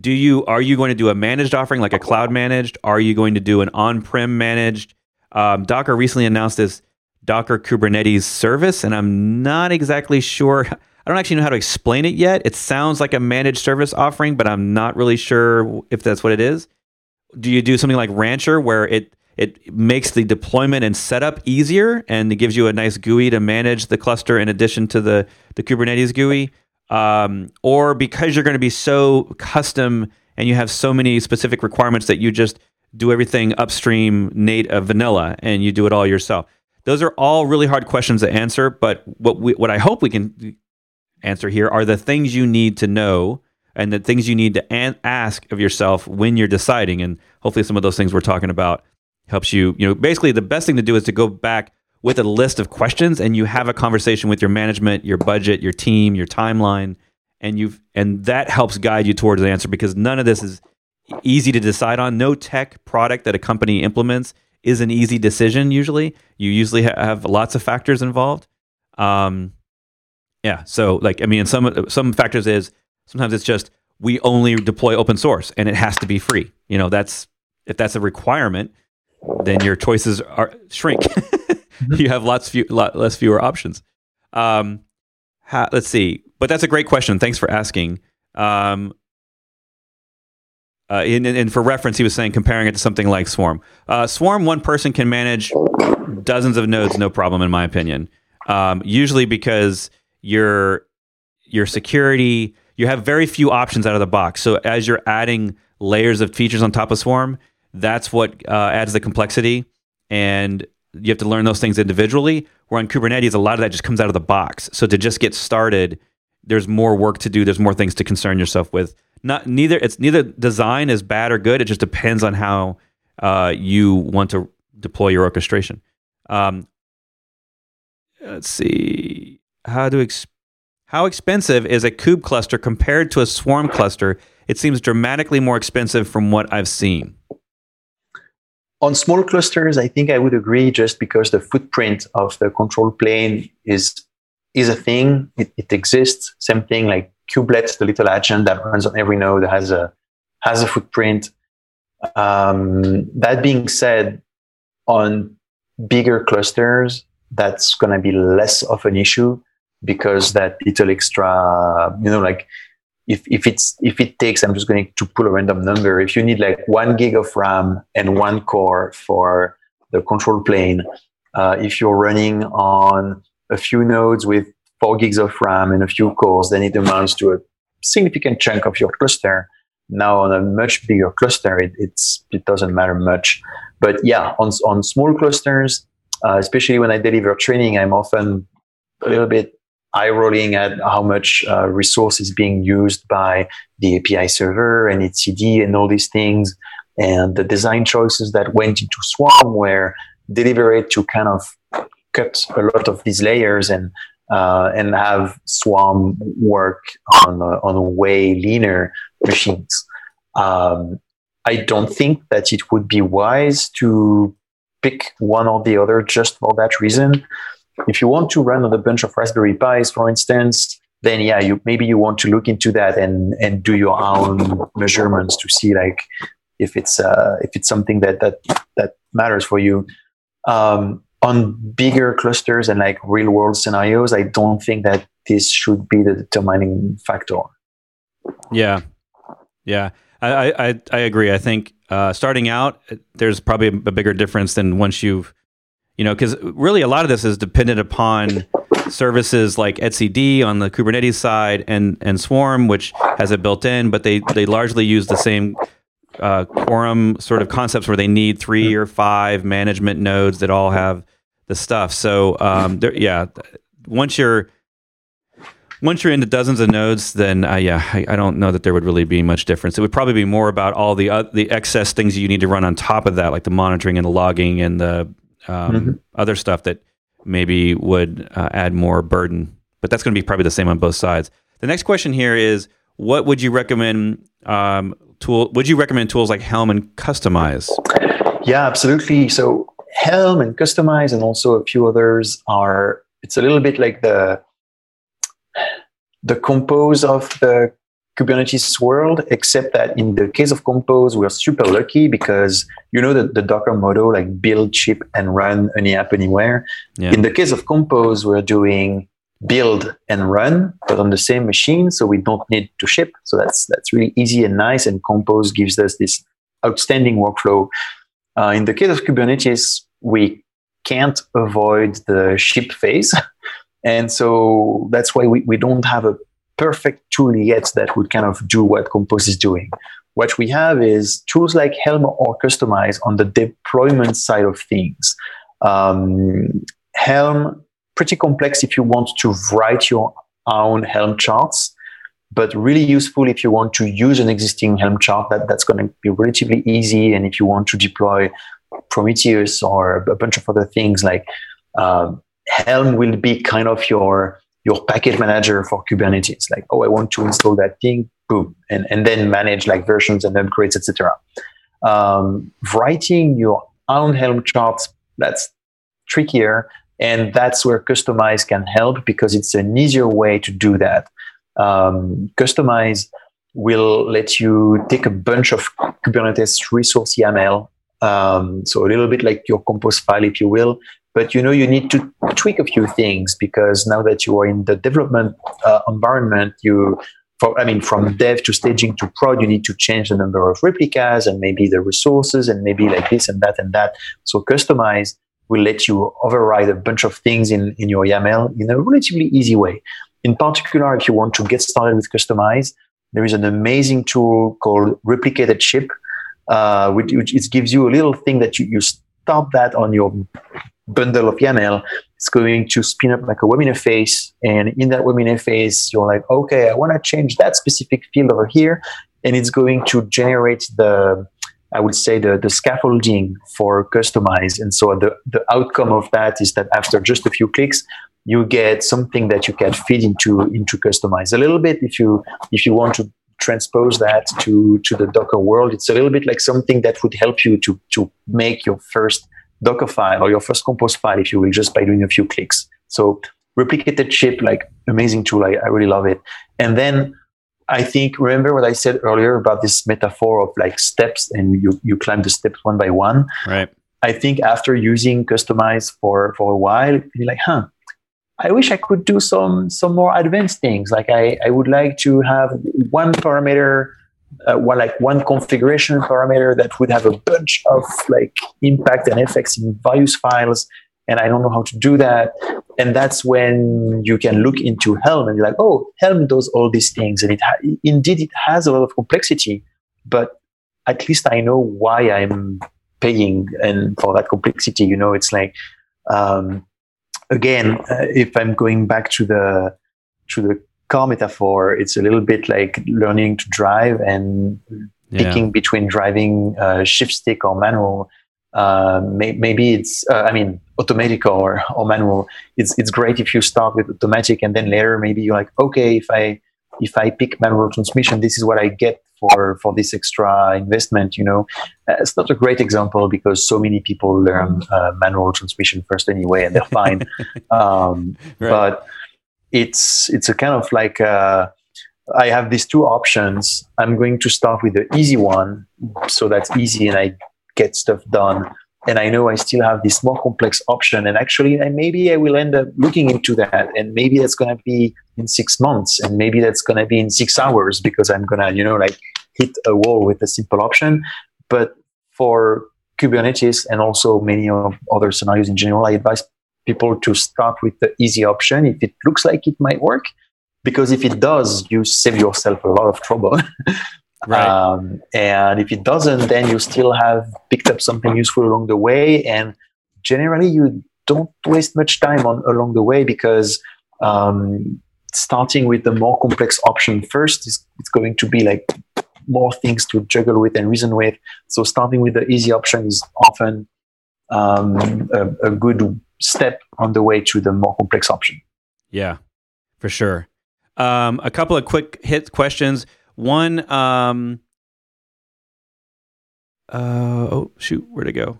do you are you going to do a managed offering like a cloud managed? Are you going to do an on-prem managed? Um, Docker recently announced this Docker Kubernetes service, and I'm not exactly sure. [LAUGHS] I don't actually know how to explain it yet. It sounds like a managed service offering, but I'm not really sure if that's what it is do you do something like Rancher where it it makes the deployment and setup easier and it gives you a nice GUI to manage the cluster in addition to the the Kubernetes GUI? Um, or because you're going to be so custom and you have so many specific requirements that you just do everything upstream, native uh, vanilla, and you do it all yourself. Those are all really hard questions to answer. But what we, what I hope we can answer here are the things you need to know and the things you need to an- ask of yourself when you're deciding. And hopefully, some of those things we're talking about helps you. You know, basically, the best thing to do is to go back with a list of questions and you have a conversation with your management, your budget, your team, your timeline, and you've and that helps guide you towards the answer because none of this is easy to decide on. No tech product that a company implements is an easy decision. Usually, you usually have lots of factors involved. Um, yeah, so like I mean, some some factors is sometimes it's just we only deploy open source and it has to be free. You know, that's if that's a requirement, then your choices are shrink. [LAUGHS] mm-hmm. You have lots few, lot less fewer options. Um, ha, let's see, but that's a great question. Thanks for asking. Um, uh, and, and, for reference, he was saying comparing it to something like Swarm. Uh, Swarm, one person can manage dozens of nodes, no problem, in my opinion. Um, usually because your your security, you have very few options out of the box. So as you're adding layers of features on top of Swarm, that's what uh, adds the complexity, and you have to learn those things individually. Where on Kubernetes, a lot of that just comes out of the box. So to just get started, there's more work to do. There's more things to concern yourself with not neither it's neither design is bad or good. It just depends on how uh, you want to deploy your orchestration. Um, let's see how to ex- how expensive is a kube cluster compared to a swarm cluster? It seems dramatically more expensive from what I've seen. On small clusters, I think I would agree just because the footprint of the control plane is is a thing. It, it exists. Same thing like kubelet, the little agent that runs on every node has a has a footprint. Um, that being said, on bigger clusters, that's going to be less of an issue because that little extra, you know, like if, if it's if it takes, I'm just going to pull a random number. If you need like one gig of RAM and one core for the control plane, uh, if you're running on a few nodes with four gigs of RAM and a few cores, then it amounts to a significant chunk of your cluster. Now on a much bigger cluster, it, it doesn't matter much. But yeah, on on small clusters, uh, especially when I deliver training, I'm often a little bit eye rolling at how much uh, resource is being used by the API server and etcd and all these things, and the design choices that went into Swarm were deliberate to kind of cut a lot of these layers and uh, and have Swarm work on a, on way leaner machines. Um, I don't think that it would be wise to pick one or the other just for that reason. If you want to run on a bunch of Raspberry Pis, for instance, then yeah, you maybe you want to look into that and and do your own measurements to see like if it's uh, if it's something that that that matters for you. Um, on bigger clusters and like real world scenarios, I don't think that this should be the determining factor. Yeah, yeah, I I, I agree. I think uh, starting out, there's probably a bigger difference than once you've, you know, because really a lot of this is dependent upon services like etcd on the Kubernetes side and and Swarm, which has it built in, but they they largely use the same uh, quorum sort of concepts where they need three or five management nodes that all have the stuff. So um, there, yeah, once you're once you're into dozens of nodes, then uh, yeah, I, I, don't know that there would really be much difference. It would probably be more about all the uh, the excess things you need to run on top of that, like the monitoring and the logging and the um, mm-hmm. other stuff that maybe would uh, add more burden. But that's going to be probably the same on both sides. The next question here is, what would you recommend um, tool would you recommend tools like helm and Kustomize? yeah absolutely so helm and Kustomize, and also a few others are it's a little bit like the the compose of the kubernetes world except that in the case of compose we're super lucky because you know that the docker model like build ship and run any app anywhere yeah. in the case of compose we're doing build and run, but on the same machine, so we don't need to ship. So that's that's really easy and nice. And Compose gives us this outstanding workflow. Uh, in the case of Kubernetes, we can't avoid the ship phase, [LAUGHS] and so that's why we, we don't have a perfect tool yet that would kind of do what Compose is doing. What we have is tools like Helm or Kustomize on the deployment side of things. Um, Helm pretty complex if you want to write your own Helm charts. but really useful if you want to use an existing Helm chart. That that's going to be relatively easy, and if you want to deploy Prometheus or a bunch of other things like um, Helm will be kind of your your package manager for Kubernetes. Like, oh, I want to install that thing, boom, and and then manage like versions and upgrades, etc. Um, writing your own Helm charts that's trickier, and that's where Kustomize can help because it's an easier way to do that. Um, Kustomize will let you take a bunch of Kubernetes resource YAML, um, so a little bit like your compose file, if you will, but you know you need to tweak a few things because now that you are in the development uh, environment you for, I mean, from dev to staging to prod, you need to change the number of replicas and maybe the resources and maybe like this and that and that. So Kustomize will let you override a bunch of things in, in your YAML in a relatively easy way. In particular, if you want to get started with Kustomize, there is an amazing tool called Replicated Ship, uh, which, which it gives you a little thing that you, you stop that on your bundle of YAML, it's going to spin up like a web interface. And in that web interface, you're like, okay, I want to change that specific field over here. And it's going to generate the, I would say, the, the scaffolding for Kustomize. And so the, the outcome of that is that after just a few clicks, you get something that you can feed into into Kustomize a little bit if you if you want to transpose that to to the docker world it's a little bit like something that would help you to to make your first Docker file or your first compose file, if you will, just by doing a few clicks. So Replicated Ship, like amazing tool. I, I really love it. And then I think remember what I said earlier about this metaphor of like steps and you you climb the steps one by one. Right. I think after using Kustomize for for a while, you're like, huh, I wish I could do some some more advanced things. Like I, I would like to have one parameter uh, one like one configuration parameter that would have a bunch of like impact and effects in various files and i don't know how to do that. And that's when you can look into helm and you're like oh helm does all these things and it ha- indeed it has a lot of complexity but at least i know why i'm paying and for that complexity you know it's like um, again uh, if i'm going back to the to the car metaphor, it's a little bit like learning to drive and yeah. picking between driving uh, shift stick or manual. Uh, may, maybe it's, uh, I mean, automatic or, or manual. It's it's great if you start with automatic and then later maybe you're like, okay, if I if I pick manual transmission, this is what I get for for this extra investment. You know, uh, it's not a great example because so many people learn uh, manual transmission first anyway, and they're fine. [LAUGHS] um, right. But it's it's a kind of like uh, I have these two options. I'm going to start with the easy one, so that's easy and I get stuff done. And I know I still have this more complex option, and actually, and maybe I will end up looking into that, and maybe that's going to be in six months, and maybe that's going to be in six hours because I'm gonna, you know, like hit a wall with a simple option. But for Kubernetes and also many of other scenarios in general, I advise people to start with the easy option. If it looks like it might work because if it does you save yourself a lot of trouble. [LAUGHS] Right. Um, and if it doesn't then you still have picked up something useful along the way. And generally you don't waste much time on along the way because um, starting with the more complex option first is it's going to be like more things to juggle with and reason with. So starting with the easy option is often um, a, a good step on the way to the more complex option. Yeah, for sure. Um, a couple of quick hit questions. One, um, uh, oh shoot, where'd it go?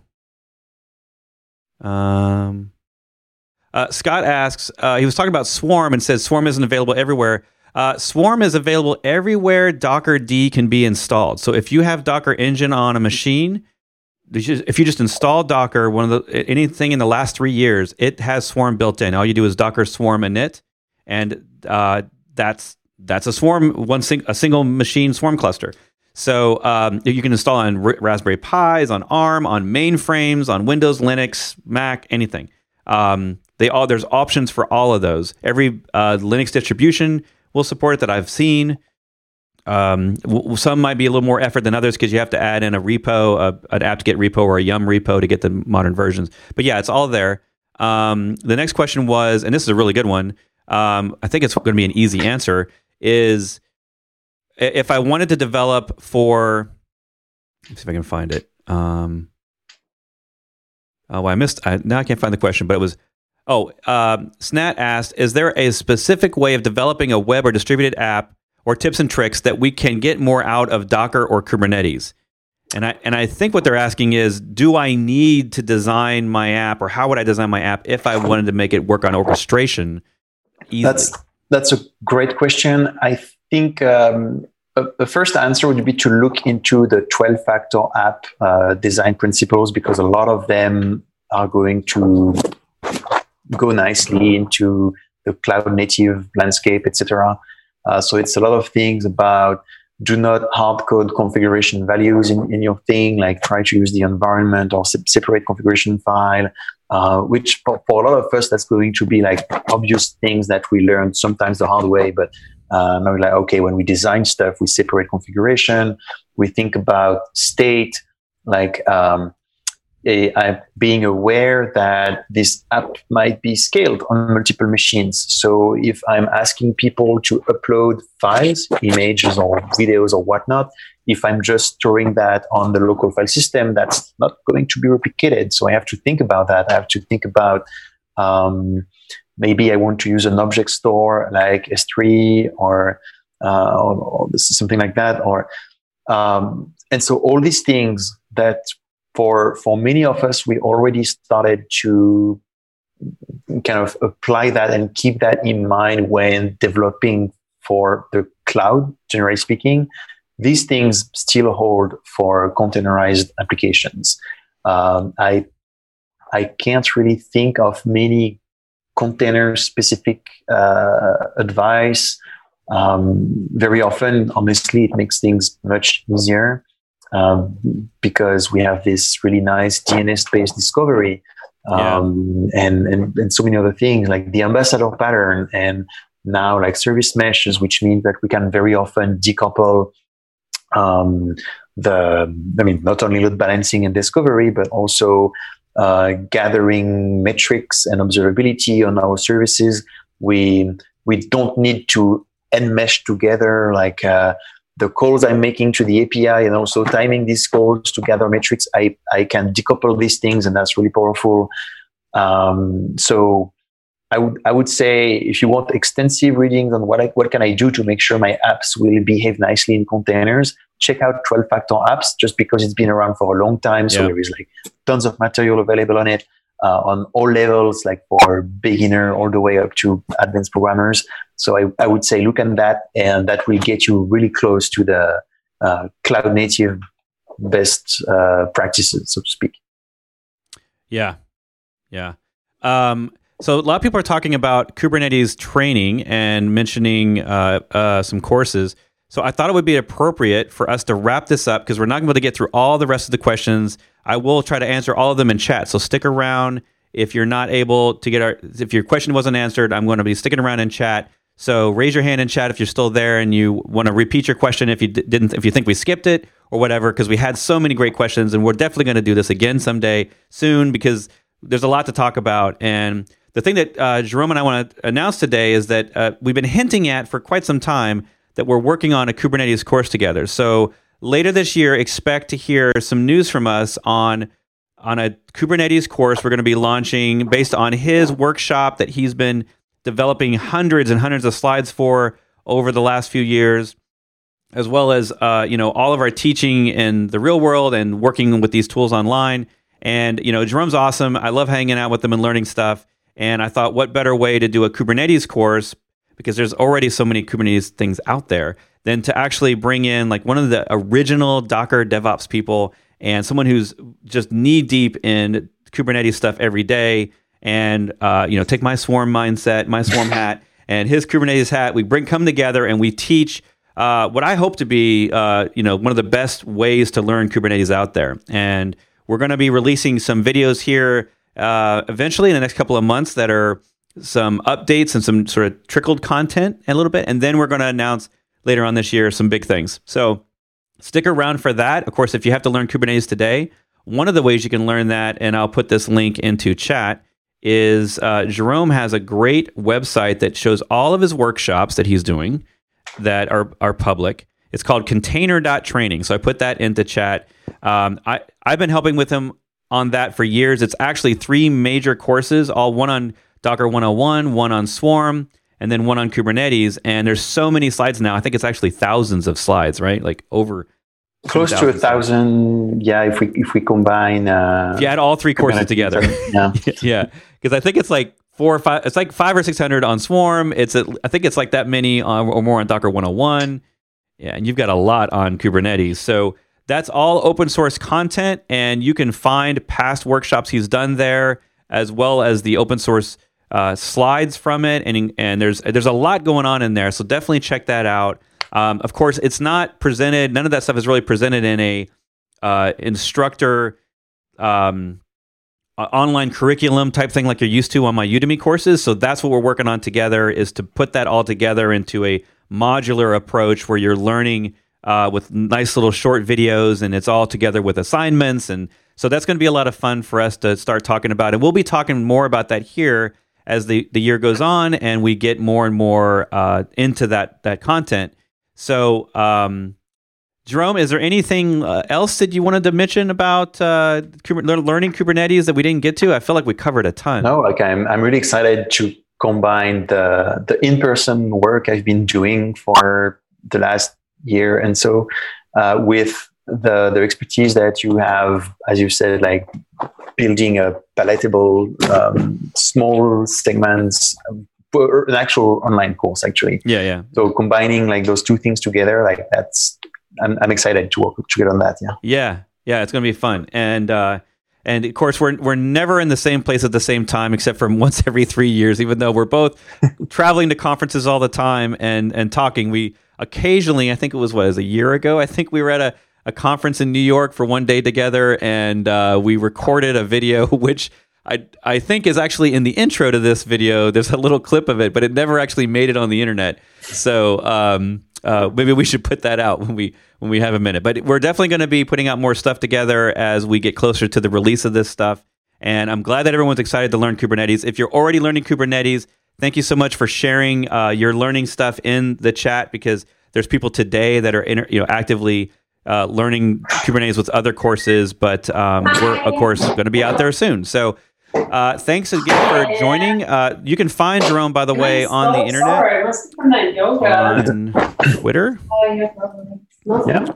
Um, uh, Scott asks, uh, he was talking about Swarm and says Swarm isn't available everywhere. Uh, Swarm is available everywhere dockerd can be installed. So if you have Docker Engine on a machine, if you just install Docker, one of the anything in the last three years, it has Swarm built in. All you do is Docker Swarm init, and uh, that's that's a Swarm one sing, a single machine Swarm cluster. So um, you can install on R- Raspberry Pis, on ARM, on mainframes, on Windows, Linux, Mac, anything. Um, they all there's options for all of those. Every uh, Linux distribution will support it that I've seen. Um, w- some might be a little more effort than others because you have to add in a repo, a, an apt-get repo, or a yum repo to get the modern versions. But yeah, it's all there. Um, the next question was, and this is a really good one. Um, I think it's going to be an easy answer. Is if I wanted to develop for, let's see if I can find it. Um, oh, I missed. I, now I can't find the question, but it was. Oh, um, Snat asked, "Is there a specific way of developing a web or distributed app, or tips and tricks that we can get more out of Docker or Kubernetes?" And I and I think what they're asking is, do I need to design my app, or how would I design my app if I wanted to make it work on orchestration? Easily? That's that's a great question. I think um, the first answer would be to look into the 12 factor app uh, design principles because a lot of them are going to go nicely into the cloud native landscape, etc. Uh, so it's a lot of things about do not hard code configuration values in, in your thing, like try to use the environment or se- separate configuration file, uh, which for, for, a lot of us, that's going to be like obvious things that we learn sometimes the hard way. But uh, now like, okay, when we design stuff, we separate configuration, we think about state, like um, a, being aware that this app might be scaled on multiple machines. So if I'm asking people to upload files, images or videos or whatnot, if I'm just storing that on the local file system, that's not going to be replicated. So I have to think about that. I have to think about um, maybe I want to use an object store like S3 or, uh, or, or something like that. Or um, and so all these things that for for many of us, we already started to kind of apply that and keep that in mind when developing for the cloud, generally speaking. These things still hold for containerized applications. Um, I I can't really think of many container specific uh, advice. Um, very often, honestly, it makes things much easier um, because we have this really nice DNS based discovery um, yeah. and, and, and so many other things like the ambassador pattern and now like service meshes, which means that we can very often decouple um, the, I mean, not only load balancing and discovery, but also uh, gathering metrics and observability on our services. We we don't need to enmesh together like uh, the calls I'm making to the API and also timing these calls to gather metrics, I, I can decouple these things and that's really powerful. Um, so I would I would say if you want extensive readings on what I, what can I do to make sure my apps will behave nicely in containers, check out 12 factor apps just because it's been around for a long time. So yeah. there is like tons of material available on it uh, on all levels, like for beginner all the way up to advanced programmers. So I, I would say look at that, and that will get you really close to the uh, cloud native best uh, practices, so to speak. Yeah, yeah. Um, so a lot of people are talking about Kubernetes training and mentioning uh, uh, some courses. So I thought it would be appropriate for us to wrap this up because we're not going to able to get through all the rest of the questions. I will try to answer all of them in chat. So stick around. If you're not able to get our, if your question wasn't answered, I'm going to be sticking around in chat. So raise your hand in chat if you're still there and you want to repeat your question if you didn't, if you think we skipped it or whatever, because we had so many great questions and we're definitely going to do this again someday soon because there's a lot to talk about. And the thing that uh, Jerome and I want to announce today is that uh, we've been hinting at for quite some time that we're working on a Kubernetes course together. So later this year, expect to hear some news from us on on a Kubernetes course we're going to be launching based on his workshop that he's been developing hundreds and hundreds of slides for over the last few years, as well as uh, you know all of our teaching in the real world and working with these tools online. And you know, Jerome's awesome. I love hanging out with him and learning stuff. And I thought, what better way to do a Kubernetes course because there's already so many Kubernetes things out there than to actually bring in like one of the original Docker DevOps people and someone who's just knee deep in Kubernetes stuff every day and uh, you know take my swarm mindset, my swarm [LAUGHS] hat, and his Kubernetes hat. We bring come together and we teach uh, what I hope to be uh, you know one of the best ways to learn Kubernetes out there. And we're going to be releasing some videos here uh, eventually in the next couple of months that are some updates and some sort of trickled content a little bit. And then we're going to announce later on this year some big things. So stick around for that. Of course, if you have to learn Kubernetes today, one of the ways you can learn that, and I'll put this link into chat, is uh, Jerome has a great website that shows all of his workshops that he's doing that are, are public. It's called container.training. So I put that into chat. Um, I, I've been helping with him on that for years. It's actually three major courses, all one on Docker 101, one on Swarm, and then one on Kubernetes. And there's so many slides now. I think it's actually thousands of slides, right? Like over close to a thousand. Yeah, if we if we combine. Uh, if you add all three courses together. Yeah, [LAUGHS] yeah, because I think it's like four or five. It's like five or six hundred on Swarm. It's a, I think it's like that many on, or more on Docker 101. Yeah, and you've got a lot on Kubernetes. So that's all open source content, and you can find past workshops he's done there, as well as the open source uh, slides from it. And and there's there's a lot going on in there. So definitely check that out. Um, of course, it's not presented. None of that stuff is really presented in a uh, instructor um, online curriculum type thing like you're used to on my Udemy courses. So that's what we're working on together is to put that all together into a modular approach where you're learning uh, with nice little short videos and it's all together with assignments. And so that's going to be a lot of fun for us to start talking about. And we'll be talking more about that here as the, the year goes on and we get more and more uh, into that, that content. So, um, Jerome, is there anything uh, else that you wanted to mention about uh, learning Kubernetes that we didn't get to? I feel like we covered a ton. No, like I'm, I'm really excited to combine the the in person work I've been doing for the last year and so uh, with the the expertise that you have, as you said, like building a palatable um, small segments an actual online course actually yeah yeah so combining like those two things together like that's i'm, I'm excited to work to get on that yeah yeah yeah it's gonna be fun and uh and of course, we're we're never in the same place at the same time, except for [LAUGHS] once every three years. Even though we're both [LAUGHS] traveling to conferences all the time and and talking, we occasionally, I think it was what, was a year ago. I think we were at a, a conference in New York for one day together, and uh, we recorded a video, [LAUGHS] which I I think is actually in the intro to this video. There's a little clip of it, but it never actually made it on the internet. So um, uh, maybe we should put that out when we when we have a minute. But we're definitely going to be putting out more stuff together as we get closer to the release of this stuff. And I'm glad that everyone's excited to learn Kubernetes. If you're already learning Kubernetes, thank you so much for sharing uh, your learning stuff in the chat because there's people today that are inter- you know actively uh, learning Kubernetes with other courses. But um, we're of course going to be out there soon. So uh, thanks again for joining. Uh, you can find Jerome, by the way, on the internet on Twitter. Yeah.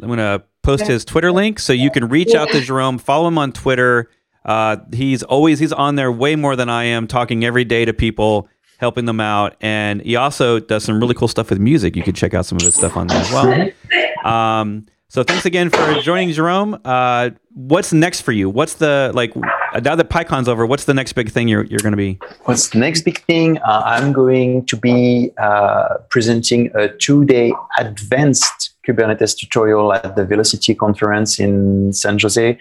I'm going to post his Twitter link so you can reach out to Jerome. Follow him on Twitter. Uh, he's always he's on there way more than I am, talking every day to people, helping them out, and he also does some really cool stuff with music. You can check out some of his stuff on there as well. [LAUGHS] Um, so thanks again for joining, Jerome. Uh, what's next for you? What's the like now that PyCon's over? What's the next big thing you're you're going to be? What's the next big thing? Uh, I'm going to be uh, presenting a two-day advanced Kubernetes tutorial at the Velocity conference in San Jose.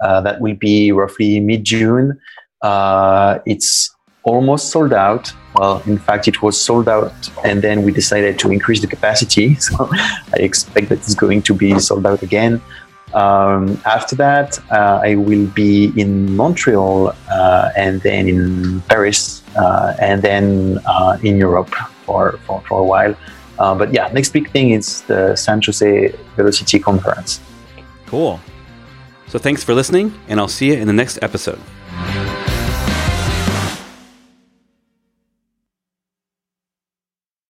Uh, that will be roughly mid-June. Uh, it's almost sold out. Well, in fact, it was sold out, and then we decided to increase the capacity. [LAUGHS] So I expect that it's going to be sold out again. Um, after that, uh, I will be in Montreal uh, and then in Paris uh, and then uh, in Europe for, for, for a while. Uh, but yeah, next big thing is the San Jose Velocity Conference. Cool. So thanks for listening, and I'll see you in the next episode.